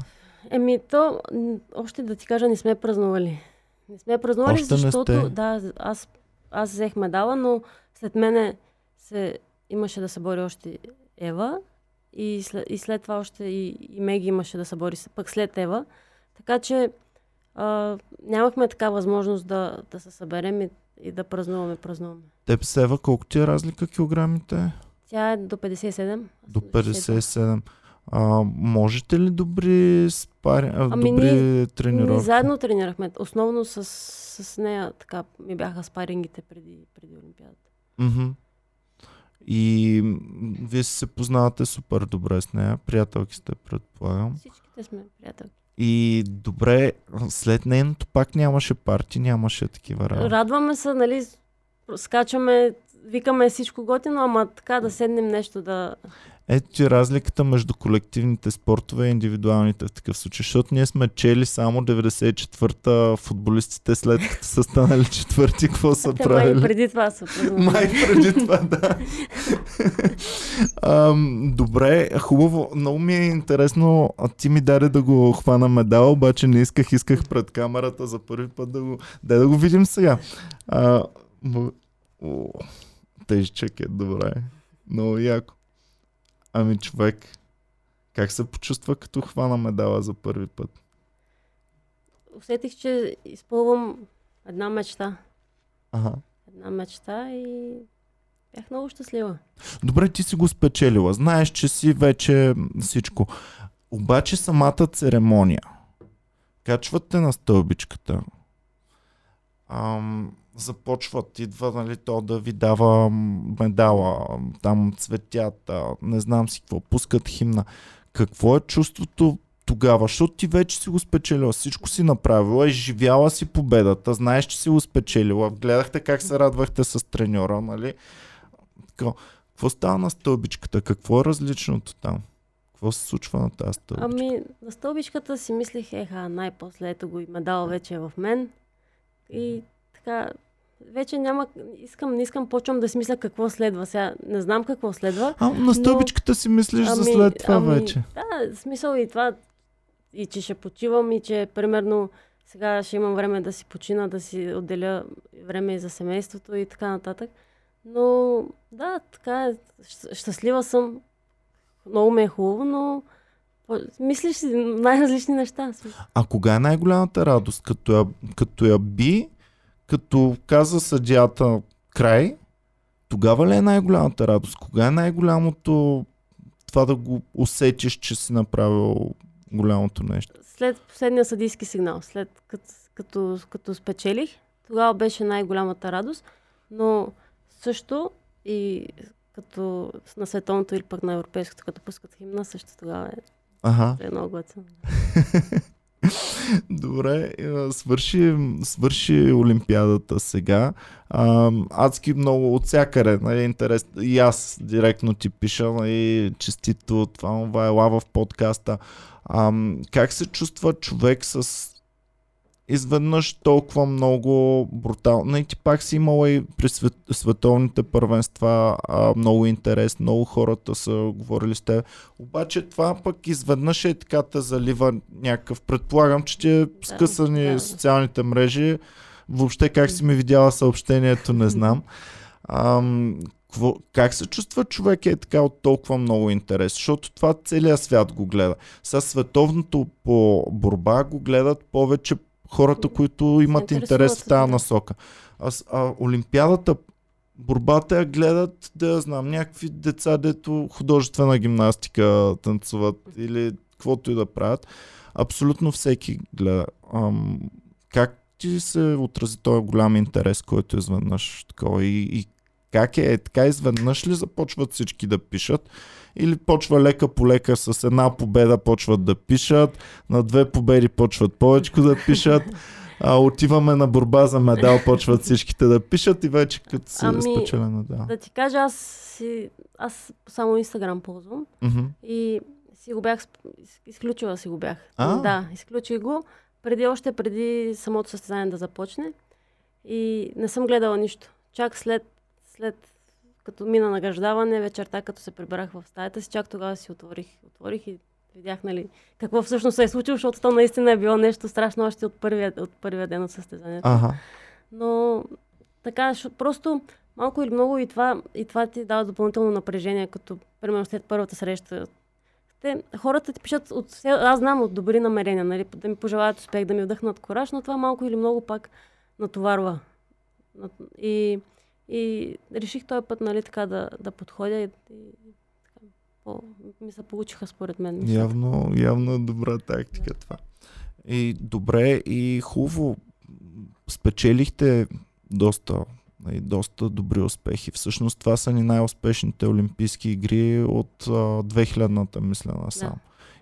Еми, то, още да ти кажа, не сме празнували. Не сме празнували, Още защото да, аз, аз взех медала, но след мене се, имаше да се бори още Ева и след, и след това още и, и Меги имаше да се бори пък след Ева. Така че а, нямахме така възможност да, да се съберем и, и да празнуваме, празнуваме. Теб Сева, колко ти е разлика килограмите? Тя е до 57. аз До съм 60. 57. А, можете ли добри, спари... Ами добри ние- тренировки? Ние заедно тренирахме. Основно с, с нея така ми бяха спарингите преди, преди Олимпиадата. Мгм. И вие се познавате супер добре с нея. Приятелки сте, предполагам. Всичките сме приятелки. И добре, след нейното пак нямаше парти, нямаше такива работи. Радваме се, нали, скачаме, викаме всичко готино, ама така да седнем нещо да... Ето ти разликата между колективните спортове и индивидуалните в такъв случай, защото ние сме чели само 94-та футболистите след като са станали четвърти, какво са май правили. преди това са. Май преди това, да. Ам, добре, хубаво. Много ми е интересно. А ти ми даде да го хвана медал, обаче не исках, исках пред камерата за първи път да го... Дай да го видим сега. А, тежчък е, добре. Много яко. Ами човек, как се почувства като хвана медала за първи път? Усетих, че изпълвам една мечта. Ага. Една мечта и бях много щастлива. Добре, ти си го спечелила. Знаеш, че си вече всичко. Обаче самата церемония. Качвате на стълбичката. Ам, започват, идва нали, то да ви дава медала, там цветята, не знам си какво, пускат химна. Какво е чувството тогава? Защото ти вече си го спечелила, всичко си направила, изживяла си победата, знаеш, че си го спечелила, гледахте как се радвахте с треньора, нали? Какво става на стълбичката? Какво е различното там? Какво се случва на тази стълбичка? Ами, на стълбичката си мислех, еха, най-после ето го и медал вече е в мен. И така, вече няма, искам, не искам, почвам да си мисля какво следва. Сега не знам какво следва. А, на стълбичката си мислиш за след това ами, вече. Да, смисъл и това, и че ще почивам, и че примерно сега ще имам време да си почина, да си отделя време и за семейството и така нататък. Но да, така е. Щастлива съм. Много ме е хубаво, но мислиш си най-различни неща. А кога е най-голямата радост? Като я, като я би, като каза съдията край, тогава ли е най-голямата радост? Кога е най-голямото това да го усетиш, че си направил голямото нещо? След последния съдийски сигнал, след като, като, като спечелих, тогава беше най-голямата радост, но също и като на световното или пък на европейското, като пускат химна, също тогава е, Ага. е много готино. Добре, е, свърши, свърши Олимпиадата сега. А, адски много от всякъде, нали, интерес. И аз директно ти пиша, нали, честито, това, това е лава в подкаста. А, как се чувства човек с изведнъж толкова много брутално. И ти пак си имала и при свет, световните първенства а, много интерес, много хората са говорили с теб. Обаче това пък изведнъж е така те залива някакъв. Предполагам, че ти е скъсани да. социалните мрежи. Въобще как си ми видяла съобщението, не знам. Ам, какво, как се чувства човек е така от толкова много интерес? Защото това целият свят го гледа. С световното по борба го гледат повече хората, които имат интерес в тази насока. А, а Олимпиадата, борбата я гледат, да я знам, някакви деца, дето художествена гимнастика танцуват или каквото и да правят. Абсолютно всеки гледа. Ам, как ти се отрази този голям интерес, който изведнъж такова и, и как е, е така изведнъж ли започват всички да пишат или почва лека по лека с една победа почват да пишат, на две победи почват повече да пишат, а, отиваме на борба за медал, почват всичките да пишат и вече като се Ами, ами, спечелено, да. Ти кажа, аз, си, аз само Инстаграм ползвам Мгм. и си го бях, изключила си го бях. А? Да, изключих го, преди, още преди самото състезание да започне и не съм гледала нищо. Чак след, след като мина награждаване, вечерта, като се прибрах в стаята си, чак тогава си отворих, отворих и видях, нали, какво всъщност се е случило, защото то наистина е било нещо страшно още от първия, от първия ден от състезанието. Ага. Но така, просто малко или много и това, и това ти дава допълнително напрежение, като примерно след първата среща. Те, хората ти пишат, от, аз знам от добри намерения, нали, да ми пожелаят успех, да ми вдъхнат кораж, но това малко или много пак натоварва. Нат- И, и реших този път, нали, така да, да подходя и, и така, по, ми се получиха според мен. нещата. Явно, явно е добра тактика това. И добре, и хубаво. Спечелихте доста, и доста добри успехи. Всъщност това са ни най-успешните олимпийски игри от а, 2000-та, мисля, насам. Да.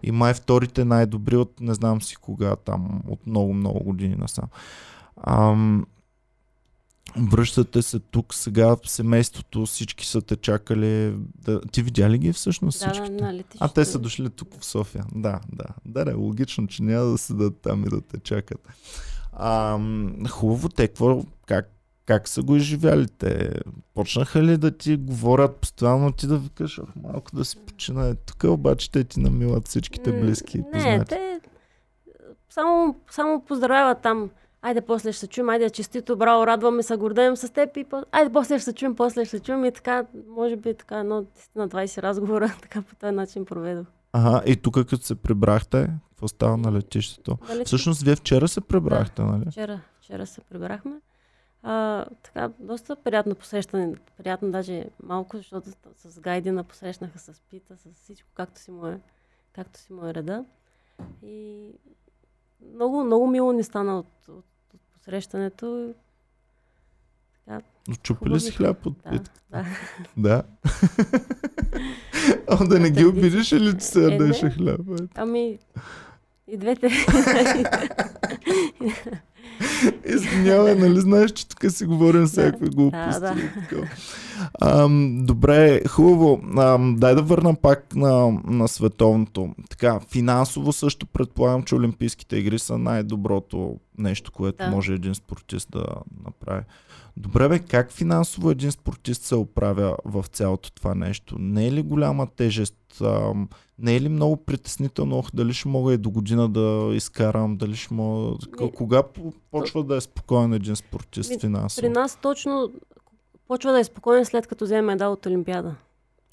И май вторите най-добри от не знам си кога там, от много-много години насам. Ам, връщате се тук сега в семейството, всички са те чакали. Да... Ти видя ли ги всъщност Да, всички? да, на А те са дошли тук в София. Да, да. Да, да, логично, че няма да седат там и да те чакат. А, хубаво, те какво, как, как са го изживяли те? Почнаха ли да ти говорят постоянно ти да викаш, ах, малко да си почина. Е, Тук обаче те ти намилат всичките близки Не, познати. те само, само поздравяват там. Айде, после ще се чуем, айде, честито, браво, радваме се, гордеем с теб и по... айде, после ще се чуем, после ще се чуем и така, може би така едно 10 на 20 разговора, така по този начин проведох. Ага, и тук като се прибрахте, какво става на летището? Дали, Всъщност вие вчера се прибрахте, нали? вчера, вчера се прибрахме. А, така, доста приятно посрещане. Приятно даже малко, защото с- с Гайдина посрещнаха с пита, с всичко, както си му е, както си му е реда. И много, много мило ни стана от, от, от посрещането. Така, Чупи ли си хляб от да, да. Да. А да не ги обидиш или ти се Е, ядеше не. хляб? Ами, и двете. Извинявай, нали знаеш, че тук си говорим всякакви глупости. да. такова. Ам, добре, хубаво. Ам, дай да върна пак на, на световното. Така, финансово също предполагам, че Олимпийските игри са най-доброто нещо, което Да. може един спортист да направи. Добре, бе, как финансово един спортист се оправя в цялото това нещо? Не е ли голяма тежест? Ам, не е ли много притеснително? Ох, дали ще мога и до година да изкарам? Дали ще мога... Кога почва да е спокоен един спортист финансово? При нас точно почва да е спокоен след като вземе медал от Олимпиада.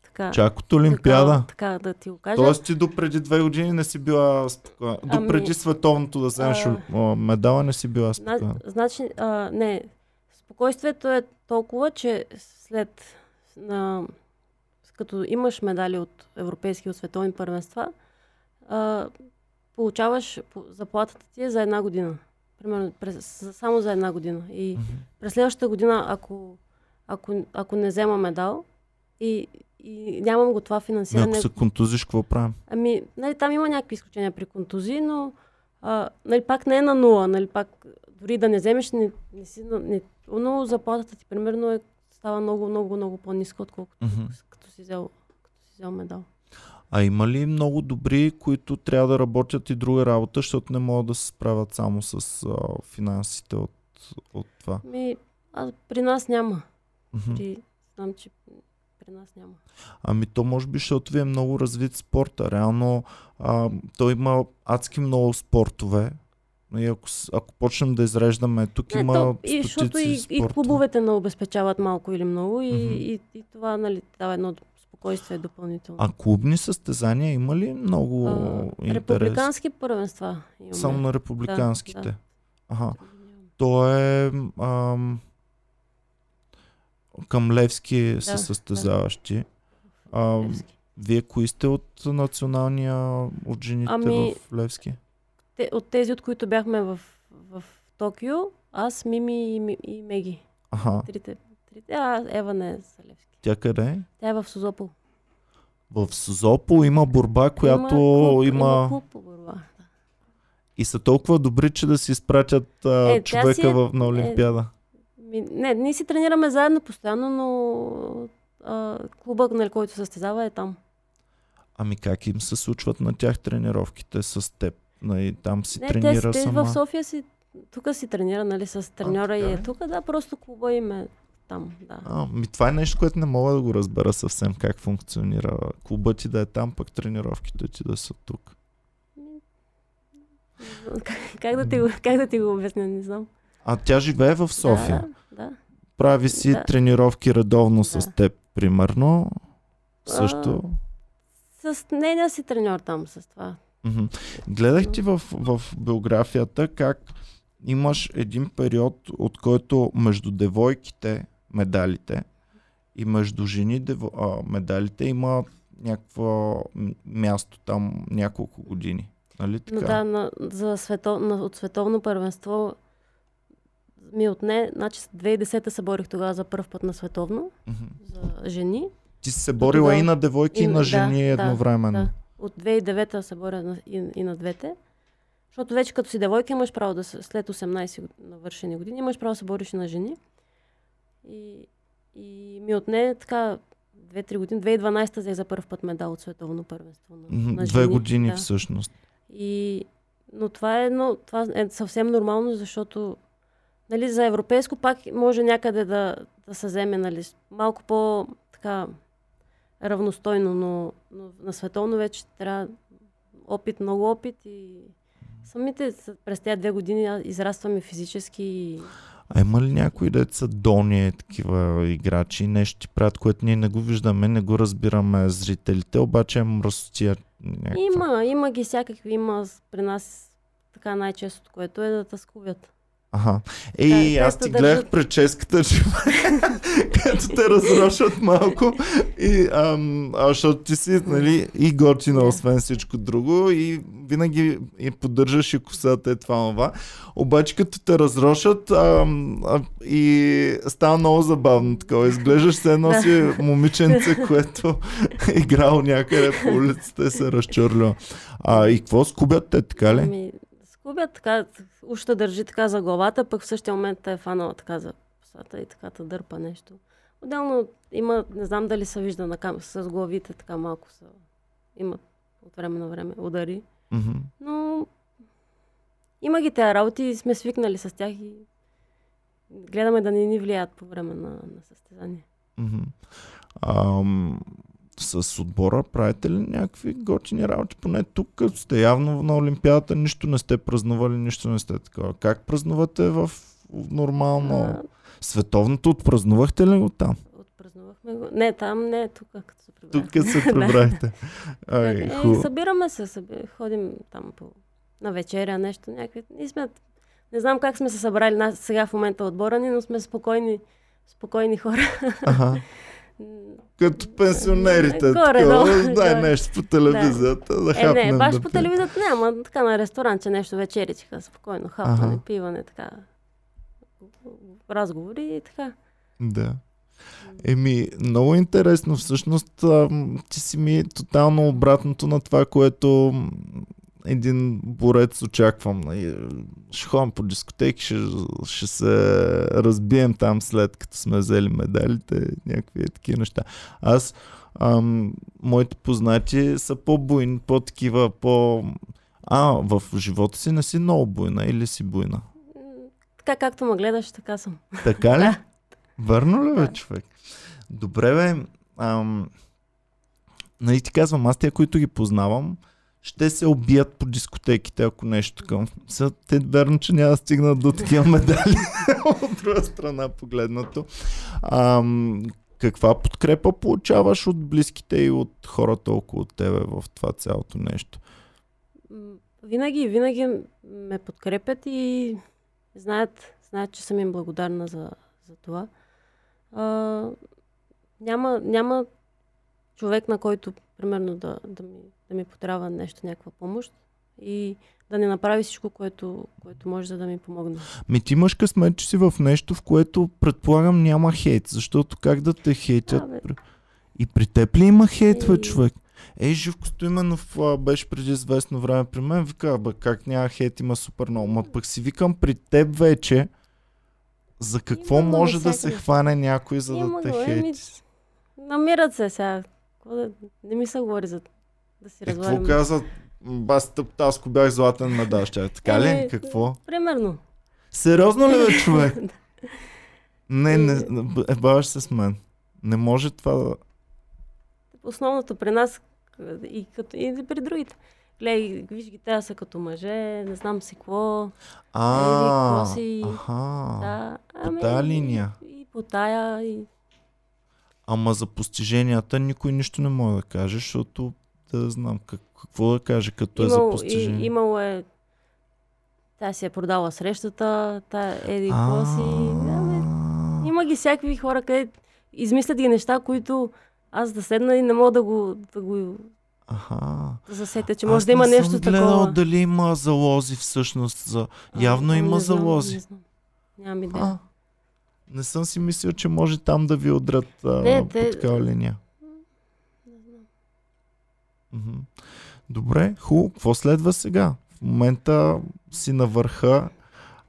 Така, Чак от Олимпиада? Така, така да ти го кажа. Тоест ти до преди две години не си била спокойна. До Ами, преди световното да вземеш а, медала не си била Зна, спокойна. значи, а, не, спокойствието е толкова, че след на, като имаш медали от европейски, от световни първенства, а, получаваш по- заплатата ти е за една година. Примерно, през, само за една година. И Мгм. през следващата година, ако, ако, ако не взема медал и, и нямам го това финансиране, Ако се контузиш, какво правим? Ами, нали, там има някакви изключения при контузии, но а, нали, пак не е на нула. Нали, пак, дори да не вземеш, не, не си, не, но заплатата ти примерно е, става много, много, много по-ниска, отколкото като си взел, като си взел медал. А има ли много добри, които трябва да работят и друга работа, защото не могат да се справят само с а, финансите от, от това? Ми, а, при нас няма. При, знам, че при нас няма. Ами то може би, защото ви е много развит спорта. Реално а, той има адски много спортове. И ако, ако почнем да изреждаме, тук Не, има то, и, защото и, и клубовете не обезпечават малко или много и, Мгм. и, и това нали, дава едно спокойствие допълнително. А клубни състезания има ли много А, интерес? републикански първенства имаме. Само на републиканските. Да, Ага. То е ам, към Левски са Да, състезаващи. А, Левски. вие кои сте от националния, от жените Ами- в Левски? Те, от тези, от които бяхме в, в Токио, аз, Мими и, и Меги. Аха. Трите, трите, а Ева не е за Левски. Тя къде е? Тя е в Созопол. В Созопол има борба, която клуб, има... има клуб борба. И са толкова добри, че да си изпратят а, Е, човека е- в, на Олимпиада. Ми, не, ние си тренираме заедно постоянно, но а, клубът, нали, който състезава е там. Ами как им се случват на тях тренировките с теб? Нали, там си Не, те, тренира те сама. в София си, тук си тренира, нали, с треньора и така е тук, да, просто клуба им е там, да. А, ми това е нещо, което не мога да го разбера съвсем как функционира. Клубът ти да е там, пък тренировките ти да са тук. Как, как, да ти го, как да ти го обясня, не знам. А тя живее в София. Да, да. Прави си Да. тренировки редовно с Да. теб, примерно. Също. С нейния си треньор там, с това. Гледах ти в, в биографията как имаш един период, от който между девойките медалите и между жени дево, а, медалите има някакво място там няколко години. Нали Но така? да, на, за свето, на, от световно първенство ми отне, значи 2010-та се борих тогава за първ път на световно, Мгм. за жени. Ти си се борила тогава- и на девойки, и, и на жени да, едновременно. Да. От 2009-та се боря на, и, и на двете. Защото вече като си девойка имаш право да след 18 год- навършени години, имаш право да се бориш на жени. И, и ми отне така 2-3 години. 2012-та взех за първ път медал от световно първенство на, Мгм, на Две години да. всъщност. И, но това е, едно, това е съвсем нормално, защото нали, за европейско пак може някъде да, да се вземе нали, малко по така равностойно, но, но на световно вече трябва опит, много опит и самите през тези две години израстваме физически и А има ли някои деца дони, такива играчи, нещо ти правят, което ние не го виждаме, не го разбираме зрителите, обаче е мръсотия някаква. има, има ги всякакви, има при нас така най-честото, което е да тъскуват. Ага. Ей, те аз ти държат- гледах прическата, че като те разрошат малко и ам, а, защото ти си нали, и готина, Да. освен всичко друго и винаги и поддържаш и косата и това, това. Обаче като те разрошат ам, а, и става много забавно такова. Изглеждаш се едно Да. си момиченце, което е играло някъде по улицата и се разчурлило. А и какво скубят те, така ли? Скубят така, ушта държи така за главата, пък в същия момент е фанала така за косата и така те дърпа нещо. Отделно има, не знам дали се вижда на кам... с главите така малко са, имат от време на време удари. Мгм. Но има ги тези работи и сме свикнали с тях и гледаме да не ни влияят по време на, на състезание. Мгм. Ам, с отбора правите ли някакви готини работи? Поне тук, като сте явно на Олимпиадата, нищо не сте празнували, нищо не сте такова. Как празнувате в нормално? А, Световното отпразнувахте ли го там? отпразнувахме го. Не, там не, тук като се прибрахме. Тук се прибрахте. Ай, е, хубаво. събираме се, съби... ходим там по... на вечеря, нещо, някакви. Ние сме... Не знам как сме се събрали нас, сега в момента отбора ни, но сме спокойни, спокойни хора. Ага. Като пенсионерите. Горе, такова, дай нещо по телевизията, да, е, хапнем. не, баш да по телевизията няма, така на ресторанче нещо вечеричка, спокойно, хапване, Аха. пиване, така. Разговори и така. Да. Еми, много интересно. Всъщност, ти си ми тотално обратното на това, което един борец очаквам. Нали, Ще ходим по дискотеки, ще, ще се разбием там след като сме взели медалите, някакви такива неща. Аз ам, моите познати са по-буйни, по-такива, по... А, в живота си не си много буйна или си буйна? Така както ме гледаш, така съм. Така ли? Да. Върно ли бе, Да. човек? Добре, бе. Ам... Нали ти казвам, аз тия, които ги познавам, ще се убият по дискотеките, ако нещо такова. Са, те верно, че няма да стигнат до такива медали от друга страна погледнато. Ам, каква подкрепа получаваш от близките и от хората около тебе в това цялото нещо? Винаги, винаги ме подкрепят и знаят, знаят че съм им благодарна за, за това. А, няма, няма човек, на който, примерно, да, да, ми, да ми потрябва нещо, някаква помощ и да не направи всичко, което, което може за да ми помогне. Ми ти имаш късмет, че си в нещо, в което предполагам няма хейт, защото как да те хейтят? Да, бе. И при теб ли има хейт, бе, Ей. човек? Ей, Живко Стоименов а, беше преди известно време при мен, вика, бе, как няма хейт, има супер много. Ма пък си викам при теб вече, за какво Има може да се хване някой, за Има да те хейти? Намират се сега. Какво Да, не ми се говори за да си Е, какво развалим. казват? М, Аз тъптаско бях златен медал, ще е. Така ли? Еми, Какво? Примерно. Сериозно ли бе, човек? Не, не, Е. е, баваш се с мен. Не може това да... Основното при нас и, като, и при другите. Гледай, виж ги, те са като мъже, не знам си какво. А, какво си- аха. Да, по тая линия. И по тая, и Ама за постиженията никой нищо не може да каже, защото да знам как, какво да каже, като е за имало, и, постижение. имало е тя си е продала срещата, тая еди какво си. Има ги всякакви хора, къде измислят ги неща, които аз да седна и не мога да го, да го Аха. засетя, че Аз може да има не нещо съм гледал такова. дали има залози всъщност. За... А, Явно има не знам, залози. Не знам. Нямам идея. А, не съм си мислил, че може там да ви удрят а, Не, по такава линия. Мгм. Добре, хубаво. Какво следва сега? В момента си на върха.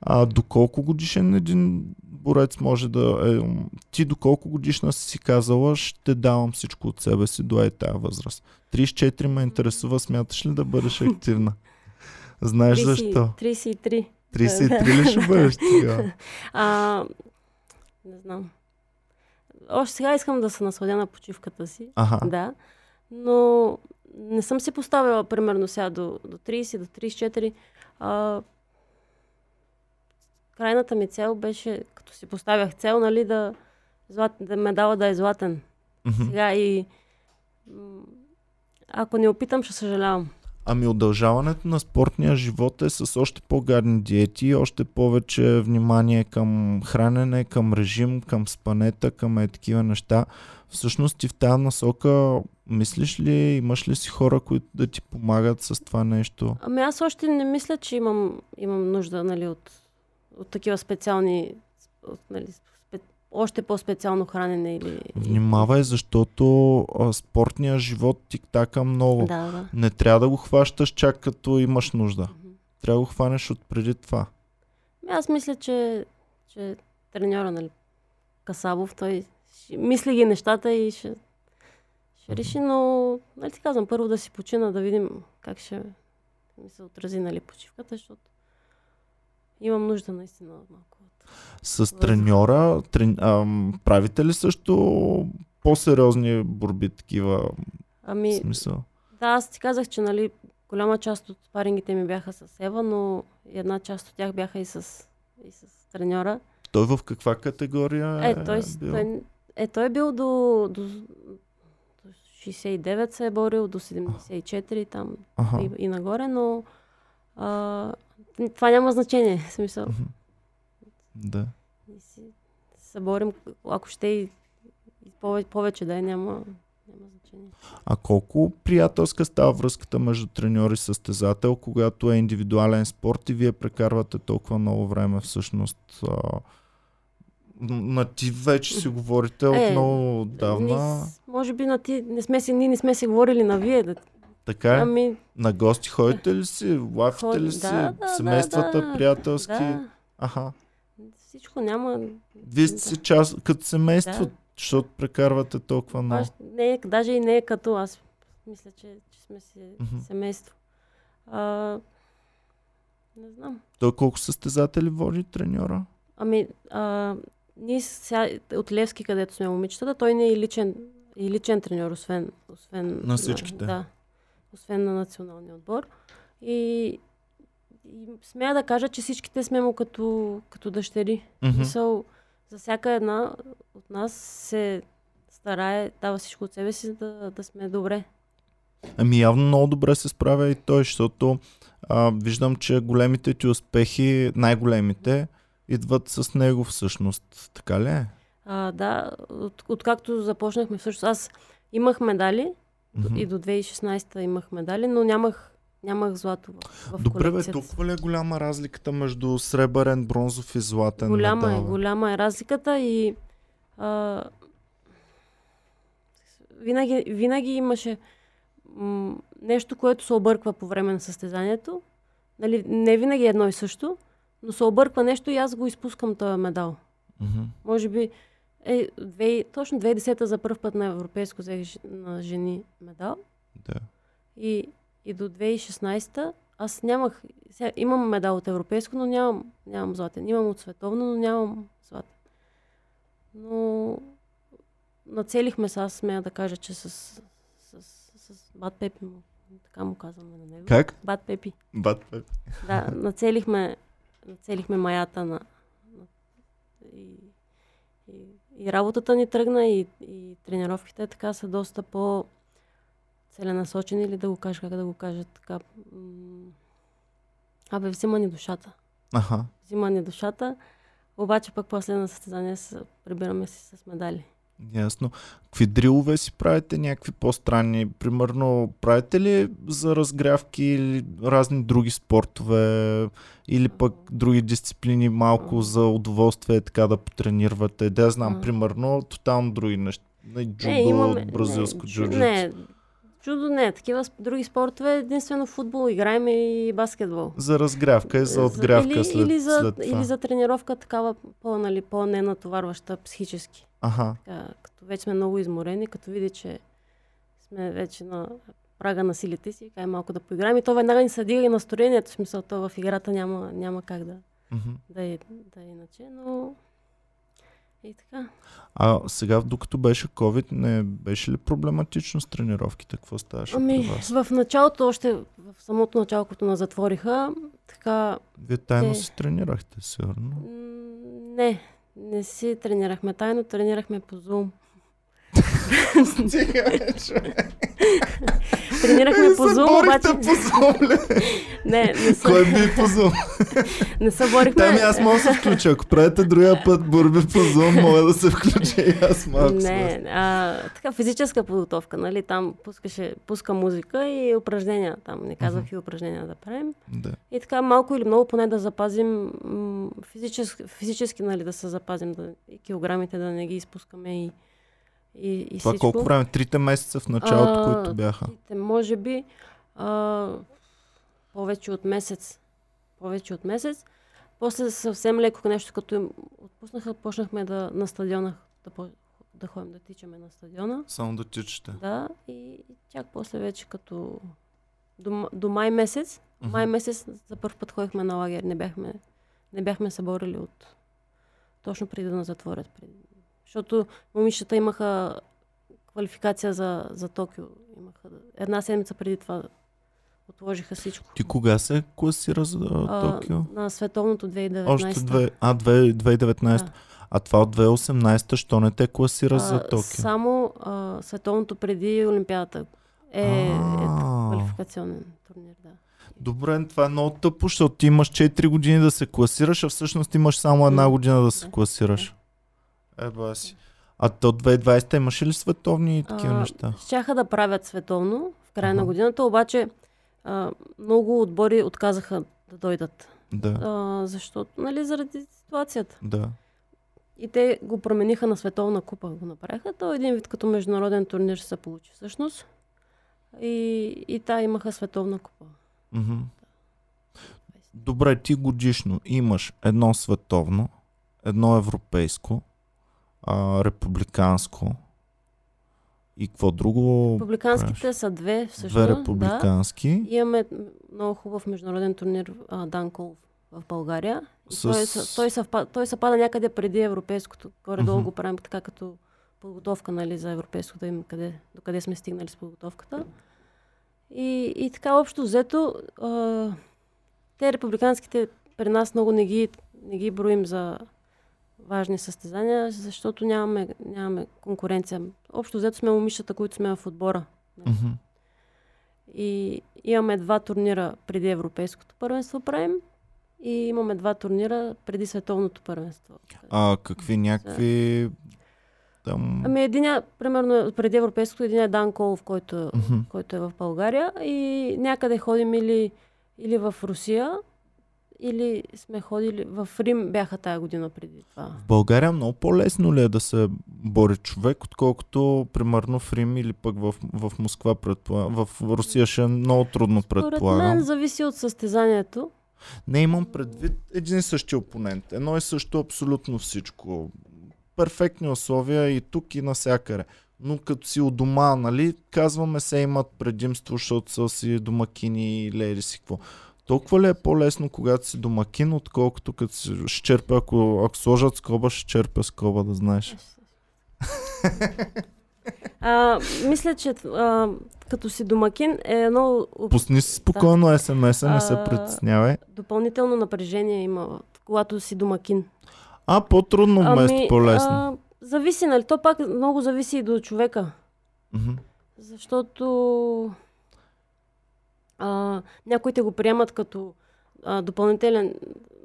А доколко годишен един борец може да е... Ти до колко годишна си си казала, ще давам всичко от себе си до е тая възраст. 34 ме интересува, смяташ ли да бъдеш активна? Знаеш 30 защо? 33. 33 ли ще бъдеш тогава? Не знам. Още сега искам да се насладя на почивката си. Аха. Да. Но не съм си поставила примерно сега до, до 30, до 34. А, крайната ми цел беше, като си поставях цел, нали, да, злат, да медала да е златен. Мгм. Сега и ако не опитам, ще съжалявам. Ами удължаването на спортния живот е с още по-гадни диети, още повече внимание към хранене, към режим, към спанета, към е такива неща. Всъщност ти в тази насока мислиш ли, имаш ли си хора, които да ти помагат с това нещо? Ами аз още не мисля, че имам, имам нужда нали, от, от такива специални, нали, още по-специално хранене или... Внимавай, защото а, спортния живот тик-така много. Да, да. Не трябва да го хващаш чак като имаш нужда. Мгм. Трябва да го хванеш от преди това. Ами Аз мисля, че, че треньора, нали, Касабов, той ще, мисли ги нещата и ще, ще реши, но, нали ти казвам, първо да си почина, да видим как ще ми се отрази, нали, почивката, защото имам нужда наистина малко. от- С треньора, трен... ам, правите ли също по-сериозни борби такива? Ами, смисъл? да, аз ти казах, че, нали, голяма част от спарингите ми бяха с Ева, но една част от тях бяха и с, и с треньора. Той в каква категория е, Е, той, бил? той, е, той е бил до, до, до 69 се е борил, до 74 там Аха. и, и нагоре, но а, това няма значение. Смисъл, Мгм. Да. и си се борим, ако ще и, повече, повече да е, няма, няма значение. А колко приятелска става връзката между треньор и състезател, когато е индивидуален спорт и вие прекарвате толкова много време всъщност? А... На ти вече си говорите от Е, много. Ние с- може би на ти не сме си, ние не сме си говорили на вие. Да, Така е? ами, На гости ходите ли си? Лафите Ход- ли си? да, да, Семействата да, приятелски? да, Аха. Всичко няма. Вие сте си част като семейство. Да. Защото прекарвате толкова много. Баш, не даже и не е като аз. Мисля, че, че сме си Мгм. семейство. А, не знам. Той колко състезатели води треньора? Ами, а, ние сега, от Левски, където сме момичетата, той не е и личен, и личен треньор, освен, освен На всичките. да, освен на националния отбор. И, и смея да кажа, че всичките сме му като, като дъщери. Мгм. Мисъл, за всяка една от нас се старае, дава всичко от себе си, да, да сме добре. Ами явно много добре се справя и той, защото а, виждам, че големите ти успехи, най-големите, идват с него всъщност. Така ли е? А, да, от, откакто започнахме, всъщност аз имах медали Мгм. и до 2016 имах медали, но нямах, нямах злато в, в Добре, бе, толкова ли е голяма разликата между сребърен, бронзов и златен Голяма медал? е, голяма е разликата и а, винаги, винаги имаше м- нещо, което се обърква по време на състезанието. Нали, не винаги е едно и също, но се обърква нещо и аз го изпускам този медал. Мгм. Може би е, две, точно 2010 за първ път на европейско взех на жени медал Да. и, и до 2016 аз нямах, сега имам медал от европейско, но нямам, нямам златен. Имам от световно, но нямам златен. Но нацелихме се, аз смея да кажа, че с, с, с, с Бат Пепи му, така му казваме на него. Как? Бат Пепи. Бат, бе. Да, нацелихме, нацелихме маята на, на и, и, и работата ни тръгна и, и тренировките така са доста по целенасочени или да го кажа, как да го кажа така. Абе, взима ни душата. Аха. Взима ни душата, обаче пък после на състезание се прибираме си с медали. Ясно. Какви дрилове си правите, някакви по-странни? Примерно, правите ли за разгрявки или разни други спортове или пък други дисциплини малко за удоволствие, така да потренирате? Да, знам, примерно, тотално други неща. Не, Джудо, Не, имаме- бразилско не, джуджицу. Не, чудо не. Такива други спортове, единствено футбол играем и баскетбол. За разгрявка и за отгрявка или, след, или, за, след това. или за тренировка такава по, нали, по-ненатоварваща психически. Аха. Така, като вече сме много изморени, като види, че сме вече на прага на силите си, кай малко да поиграем. И то веднага ни се дига и настроението, в смисъл, то в играта няма, няма как да, Мгм. да, е, да е иначе, но и така. А сега, докато беше COVID, не беше ли проблематично с тренировките? Какво ставаше Ами, при вас? в началото, още в самото начало, като на затвориха, така, Вие тайно те- се тренирахте, сигурно. не, не си тренирахме тайно, тренирахме по Zoom. Тренирахме по Zoom, обаче... по Zoom? Не, не се, Кой би по Zoom? не се борихме. Там аз мога да се включа. Ако правите другия път борби по Zoom, мога да се включа и аз малко. Не, а, така физическа подготовка, нали? Там пускаше, пуска музика и упражнения. Там не казвах и упражнения да правим. Да. И така малко или много поне да запазим м, физически, физически нали, да се запазим, да, и килограмите да не ги изпускаме и, и, и Това всичко. колко време? Трите месеца в началото, А, които бяха. Може би а, повече от месец. Повече от месец. После съвсем леко нещо, като им отпуснаха, почнахме да, на стадиона да, да ходим да тичаме на стадиона. Само да тичате. Да, и, чак после вече като до, до май месец, Мгм. май месец за първ път ходихме на лагер. Не бяхме, не бяхме се борили от точно преди да на затворят. Преди. Защото момичета имаха квалификация за, за Токио. Имаха, една седмица преди това отложиха всичко. Ти кога се класира за А, Токио? на световното 2019. Още две, а, две, 2019. Да. А това от 2018, що не те класира А, за Токио? Само а, световното преди Олимпиадата е, е квалификационен турнир. Да. Добре, това е много тъпо, защото ти имаш 4 години да се класираш, а всъщност имаш само една година да се да, класираш. Еба си. А то 2020 имаше ли световни и такива А, неща? Щяха да правят световно в края на Аха. годината, обаче а, много отбори отказаха да дойдат. Да, А, защото, нали, заради ситуацията. да. И те го промениха на световна купа, го направиха. То един вид като международен турнир ще се получи всъщност. И, и та имаха световна купа. Мгм. Добре, ти годишно имаш едно световно, едно европейско, а, републиканско. И какво друго? Републиканските правиш? са две всъщност. Две Да. републикански. Имаме много хубав международен турнир а, Данкол в България. С- Той, съ- той, съвпада, той съвпада някъде преди европейското. Горе-долу Мгм. го правим така като подготовка нали, за европейското, да им къде, до къде сме стигнали с подготовката. И, и така общо взето, а, те републиканските при нас много не ги, не ги броим за важни състезания, защото нямаме, нямаме конкуренция. Общо взето сме момичета, които сме в отбора. И имаме два турнира преди Европейското първенство правим и имаме два турнира преди Световното първенство. А какви някакви... Там... Ами единия, примерно преди Европейското, един е Дан Колов, който, който е в България и някъде ходим или, или в Русия, или сме ходили в Рим, бяха тая година преди това. В България много по-лесно ли е да се бори човек, отколкото примерно в Рим или пък в, в Москва предполагам. В Русия ще е много трудно Според предполагам. мен зависи от състезанието. Не имам предвид един и същи опонент. Едно и също абсолютно всичко. Перфектни условия и тук и насякъде. Но като си у дома, нали, казваме се имат предимство, защото са си домакини или еди си какво. Толкова ли е по-лесно, когато си домакин, отколкото като си ще черпя, ако, ако сложат скоба, ще черпя скоба, да знаеш. А, мисля, че а, като си домакин е едно Пусни си спокойно СМС-а, не се притеснявай. допълнително напрежение има, когато си домакин. А, по-трудно вместо по-лесно. а, зависи, нали? То пак много зависи и до човека. Мгм. Защото а, някои те го приемат като а, допълнителен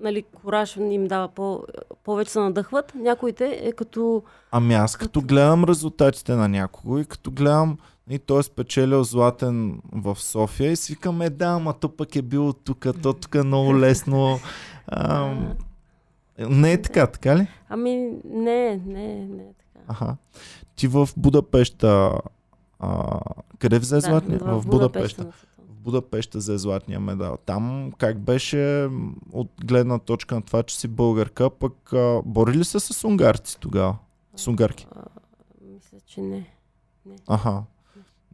нали, кораж им дава по, повече се надъхват. Някои те е като Ами аз като гледам резултатите на някого и като гледам и той е спечелил златен в София и си викам, е да, ама то пък е било тук, то тук е много лесно. Ам, не е така, така ли? Ами не, не, не е така. Аха. Ти в Будапешта, а, къде взе златния? Да, в Будапешта. на Будапешта взе златния медал. Там как беше от гледна точка на това, че си българка, пък а, бори ли се с унгарци тогава? С унгарки? А, мисля, че не. Аха.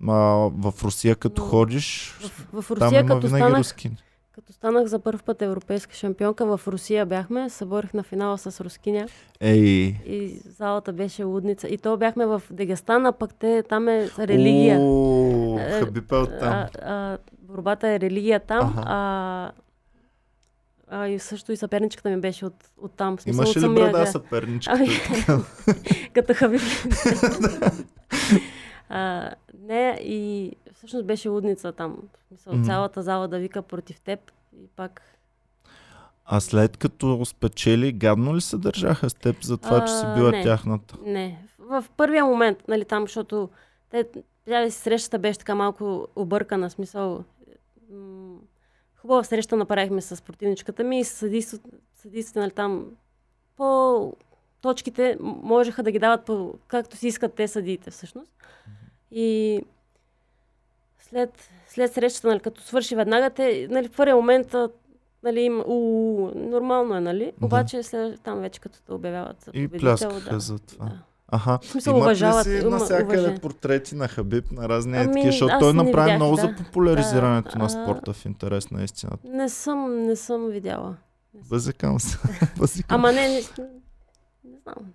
А, в Русия като Но- ходиш, В, в там Русия, има като винаги станах, руски. като станах за първ път европейска шампионка, в Русия бяхме, съборих на финала с рускиня Ей. и залата беше лудница. И то бяхме в Дегестан, а пък те, там е религия. О, Е, Хабиб е от там. А, а, борбата е религия там, Аха. а, а и също и съперничката ми беше от, от там. В смисъл, Имаше от ли самия брада град. съперничката? Ами, като Хабиб. а, не, и всъщност беше лудница там. В смисъл, Мгм. цялата зала да вика против теб и пак А след като спечели, гадно ли се държаха с теб за това, че си А, била не. тяхната? Не. В първия момент, нали, там, защото те, тя срещата беше така малко объркана, смисъл. М, Хубава среща направихме с противничката ми и съдийството, нали, там по точките можеха да ги дават по, както си искат те съдиите всъщност. И след, след срещата, нали, като свърши веднага, те, нали, в първия момент нали, им, у, нормално е, нали? Обаче след, там вече като те обявяват за И пляскаха да, за това. Да. Аха. В смисъл, Имат ли си има навсякъде портрети на Хабиб, на разни Ами, етики, защото той направи видях, много да. за популяризирането Да, на а- спорта в интерес на истината. Не съм, не съм видяла. Бъзикам се. Бъзикам. Ама не, не, не знам.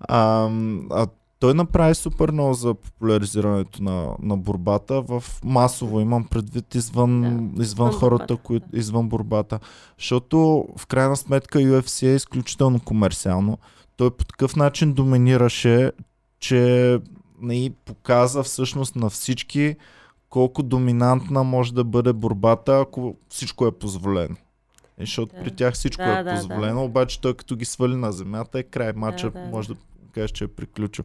А, а той направи супер много за популяризирането на, на борбата в масово, имам предвид извън, Да, извън извън хората, борбата, които извън борбата. Защото в крайна сметка UFC е изключително комерциално. Той по такъв начин доминираше, че не показа всъщност на всички колко доминантна може да бъде борбата, ако всичко е позволено. И защото Да. при тях всичко Да, е да, да. позволено, обаче той като ги свали на земята е край. Матча да, може да кажеш, че е приключил.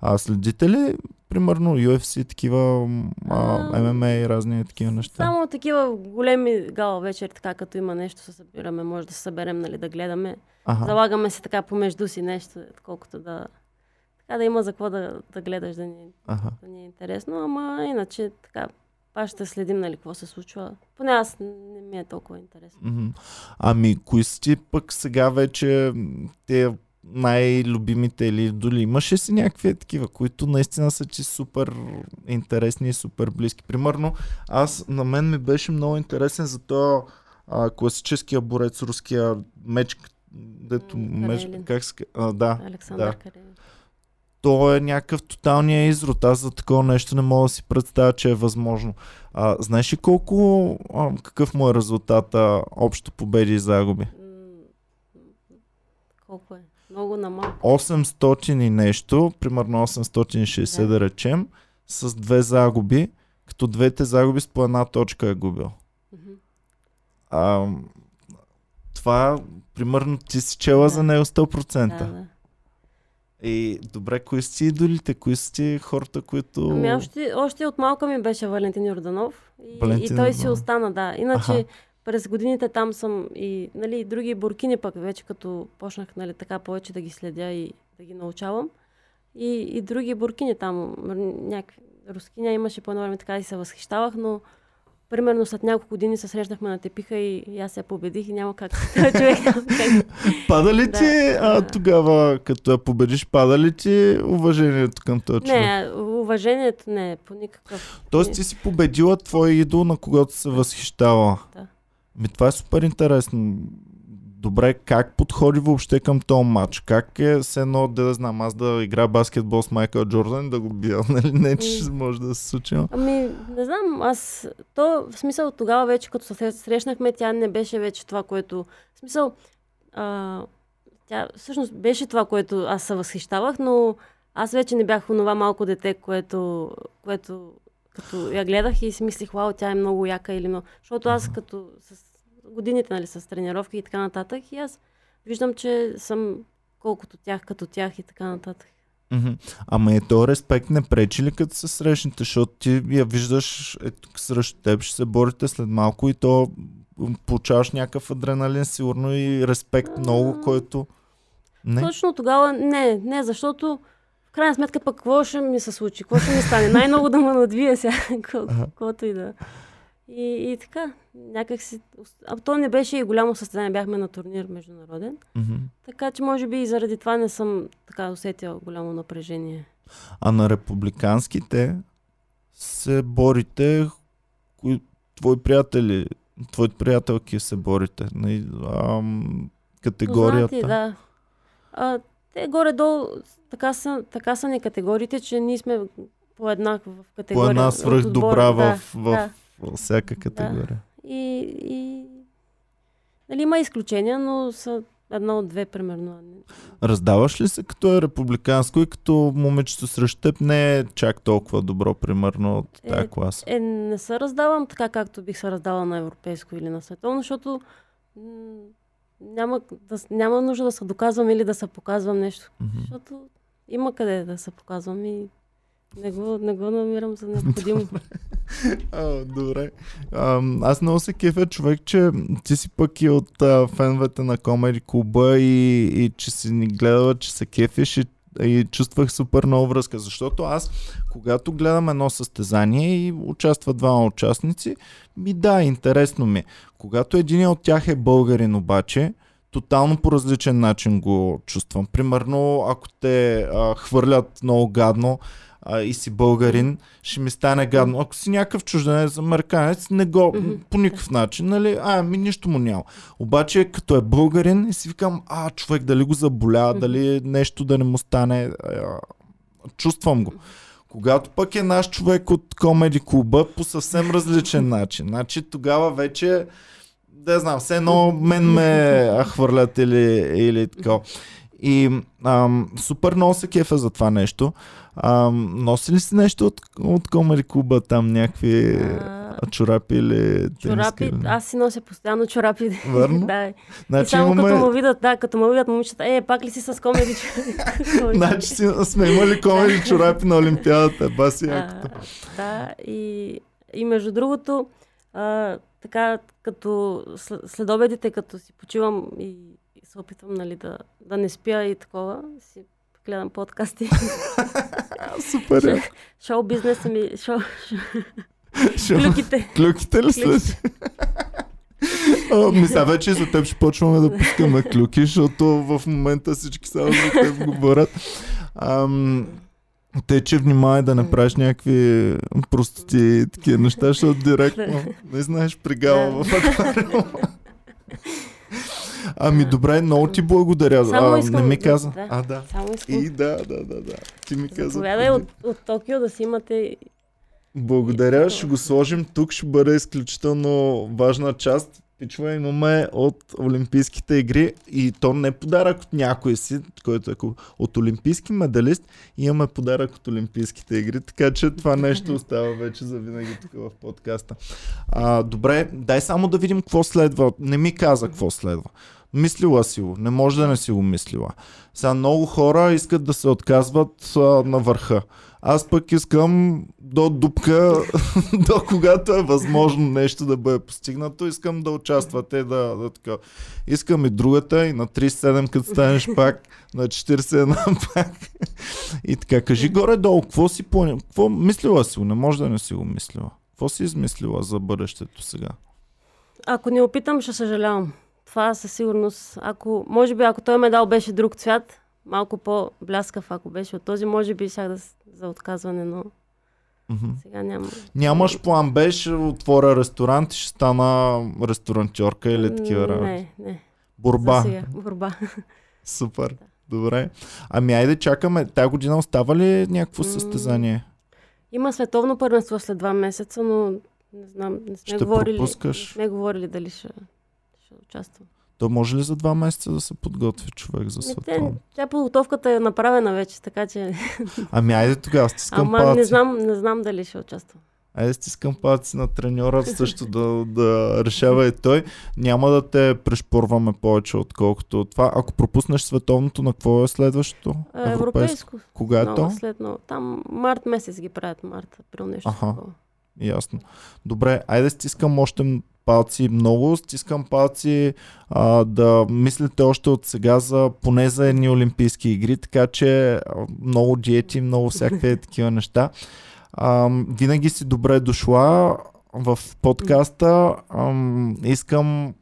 А следите ли, примерно, UFC, такива а, ММА и разни такива неща? Само такива големи гала вечери, така като има нещо, се събираме, може да се съберем, нали, да гледаме. Ага. Залагаме си така помежду си нещо, колкото да... Така да има за какво да, да гледаш, да ни, Ага. да ни е интересно, ама иначе така, пак ще следим, нали, какво се случва. Поне аз не ми е толкова интересно. Ами, кои са ти пък сега вече те най-любимите или доли имаш ли си някакви такива, които наистина са ти супер интересни и супер близки? Примерно, аз на мен ми беше много интересен за този а, класическия борец, руския меч, дето меч, как се а, да, Александър да. Карелин. то е някакъв тоталния изрод. Аз за такова нещо не мога да си представя, че е възможно. А, знаеш ли колко, а, какъв му е резултата общо победи и загуби? Колко е? Много на малко. 800 и нещо, примерно 860 да, Да. речем, с две загуби, като двете загуби с по една точка е губил. Мгм. А, това, примерно, ти си чела Да. за него 100%. Да, да. И добре, кои са ти идолите? Кои са ти хората, които... Ами още, още от малка ми беше Валентин Йорданов. И, Валентин и той си остана, да. Иначе Аха. През годините там съм и, нали, други буркини пък вече като почнах нали, така повече да ги следя и да ги научавам. И, и други буркини там, някакви рускиня имаше по едно време така и се възхищавах, но примерно след няколко години се срещнахме на тепиха и, и аз я победих и няма как човек как. Пада ли Да, ти а, да. тогава, като я победиш, пада ли ти уважението към този човек? Не, уважението не е по никакъв. Тоест ти си победила твой идол, на когото се възхищава. Да. Ми това е супер интересно. Добре, как подходи въобще към този матч? Как е все едно, да, да знам, аз да игра баскетбол с Майкъл Джордан да го бия? Нали? Не, че ще може да се случи. Ами, не знам, аз... То, в смисъл, тогава вече, като се срещнахме, тя не беше вече това, което... В смисъл, а, тя всъщност беше това, което аз се възхищавах, но аз вече не бях онова малко дете, което, което като я гледах и си мислих, вау, тя е много яка или много... Защото аз като с годините, нали, с тренировки и така нататък, и аз виждам, че съм колкото тях, като тях и така нататък. Ама е то респект не пречи ли като се срещнете, защото ти я виждаш е тук срещу теб, ще се борите след малко и то получаваш някакъв адреналин сигурно и респект А. много, който... Не? Точно тогава не, не, защото крайна сметка пък какво ще ми се случи, какво ще ми стане? Най-много да ме надвие сега, каквото и да. И, и така, някак си... А то не беше и голямо състезание, бяхме на турнир международен. Мгм. Така че може би и заради това не съм така усетила голямо напрежение. А на републиканските се борите, кои, твои приятели, твои приятелки се борите. Нали, ам, категорията. Познати, да. А, те горе-долу така са, така са ни категориите, че ние сме по една в категория. По една от свръх отбор. добра в, Да, в, да. във всяка категория. И, и нали, има изключения, но са едно от две, примерно. Раздаваш ли се като е републиканско и като момичето срещу теб не е чак толкова добро, примерно, от Е, тази класа? Е, не се раздавам така, както бих се раздала на европейско или на световно, защото няма, да, няма нужда да се доказвам или да се показвам нещо. Мгм. Защото има къде да се показвам и не го, не го намирам за необходимо. А, добре. А, аз много се кефя човек, че ти си пък и от а, феновете на Комеди Клуба и, и че си ни гледала, че се кефиш и, и чувствах супер много връзка. Защото аз, когато гледам едно състезание и участват двама участници, ми да, интересно ми. е. Когато един от тях е българин обаче, тотално по различен начин го чувствам. Примерно, ако те а, хвърлят много гадно а, и си българин, ще ми стане гадно. Ако си някакъв чужденец, американец, не го, по никакъв начин, нали, а, ми нищо му няма. Обаче, като е българин, си викам, а, човек, дали го заболява, Мгм. дали нещо да не му стане, а, чувствам го. Когато пък е наш човек от комеди клуба, по съвсем различен начин. Значи тогава вече, да знам, все едно мен ме хвърлят или, или така. И ам, супер много се кефа за това нещо. Ам, носи ли си нещо от, от комеди клуба там, някакви А, чорапи или чорапи, или- аз си нося постоянно чорапи. Верно? да. И Значи само имаме... като му видят, да, като му видят момичета, е, пак ли си с комеди? Значи си, сме имали комеди чорапи на Олимпиадата. Баси якото. да, и, и между другото, а, така, като след, обедите, като си почивам и, и се опитвам, нали, да, да не спя и такова, си гледам подкасти. Супер. е. Шоу бизнеса ми, шоу, Шо- клюките. Клюките ли Клюките. след? А, мисля, вече за теб ще почваме да пускаме клюки, защото в момента всички само за теб говорят. Ам, те, че внимай да не правиш някакви простоти и такива неща, защото директно не знаеш пригава в аквариума. Ами добре, много ти благодаря. Само а, искам не ми каза. да. А, да. Само искам. И да, да, да, да. Ти ми каза. Заповядай от, от Токио да си имате Благодаря, ще го сложим тук, ще бъде изключително важна част. Пичва имаме от Олимпийските игри и то не е подарък от някой си, който е от олимпийски медалист, имаме подарък от Олимпийските игри, така че това нещо остава вече за винаги тук в подкаста. А, добре, дай само да видим какво следва. Не ми каза какво следва. Мислила си го, не може да не си го мислила. Сега много хора искат да се отказват а, на върха. Аз пък искам до дупка, до когато е възможно нещо да бъде постигнато, искам да участвате, да, да така. Искам и другата, и на 37, като станеш пак, на 41 пак. И така, кажи горе-долу, какво си плани... Какво мислила си го? Не може да не си го мислила. Какво си измислила за бъдещето сега? Ако не опитам, ще съжалявам. Това със сигурност. Ако, може би, ако той медал беше друг цвят, малко по-бляскав, ако беше от този, може би щях да за отказване, но Мгм. сега няма. Нямаш план, беше отворя ресторант и ще стана ресторантьорка или такива работи. Не, не. Борба. За сега. Борба. Супер. Добре. Ами айде чакаме. Тая година остава ли някакво М. състезание? Има световно първенство след два месеца, но не знам, не сме Ще говорили. пропускаш. Не сме говорили дали ще, ще участвам. То може ли за два месеца да се подготви човек за световно? тя подготовката е направена вече, така че... Ами айде тогава стискам Ама палци. не знам, не знам дали ще участвам. Айде стискам палци на треньора също да, да решава и той. Няма да те прешпорваме повече отколкото това. Ако пропуснеш световното, на какво е следващото? А, Европейско. Кога е много то? след много. Там март месец ги правят, март, април нещо Аха. такова. Ясно. Добре, айде стискам още палци много. Стискам палци а, да мислите още от сега за поне за едни олимпийски игри, така че а, много диети, много всякакви такива неща. А, винаги си добре дошла в подкаста. Ам, искам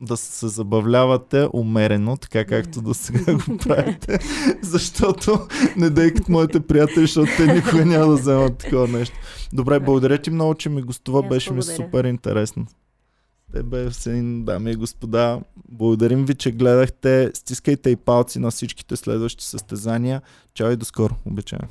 да се забавлявате умерено, така както до сега го правите, защото не дей като моите приятели, защото те никога няма да вземат такова нещо. Добре, благодаря ти много, че ми гостува, беше ми супер интересно. Тебе, Син, дами и господа, благодарим ви, че гледахте. Стискайте и палци на всичките следващи състезания. Чао и до скоро. Обичаме.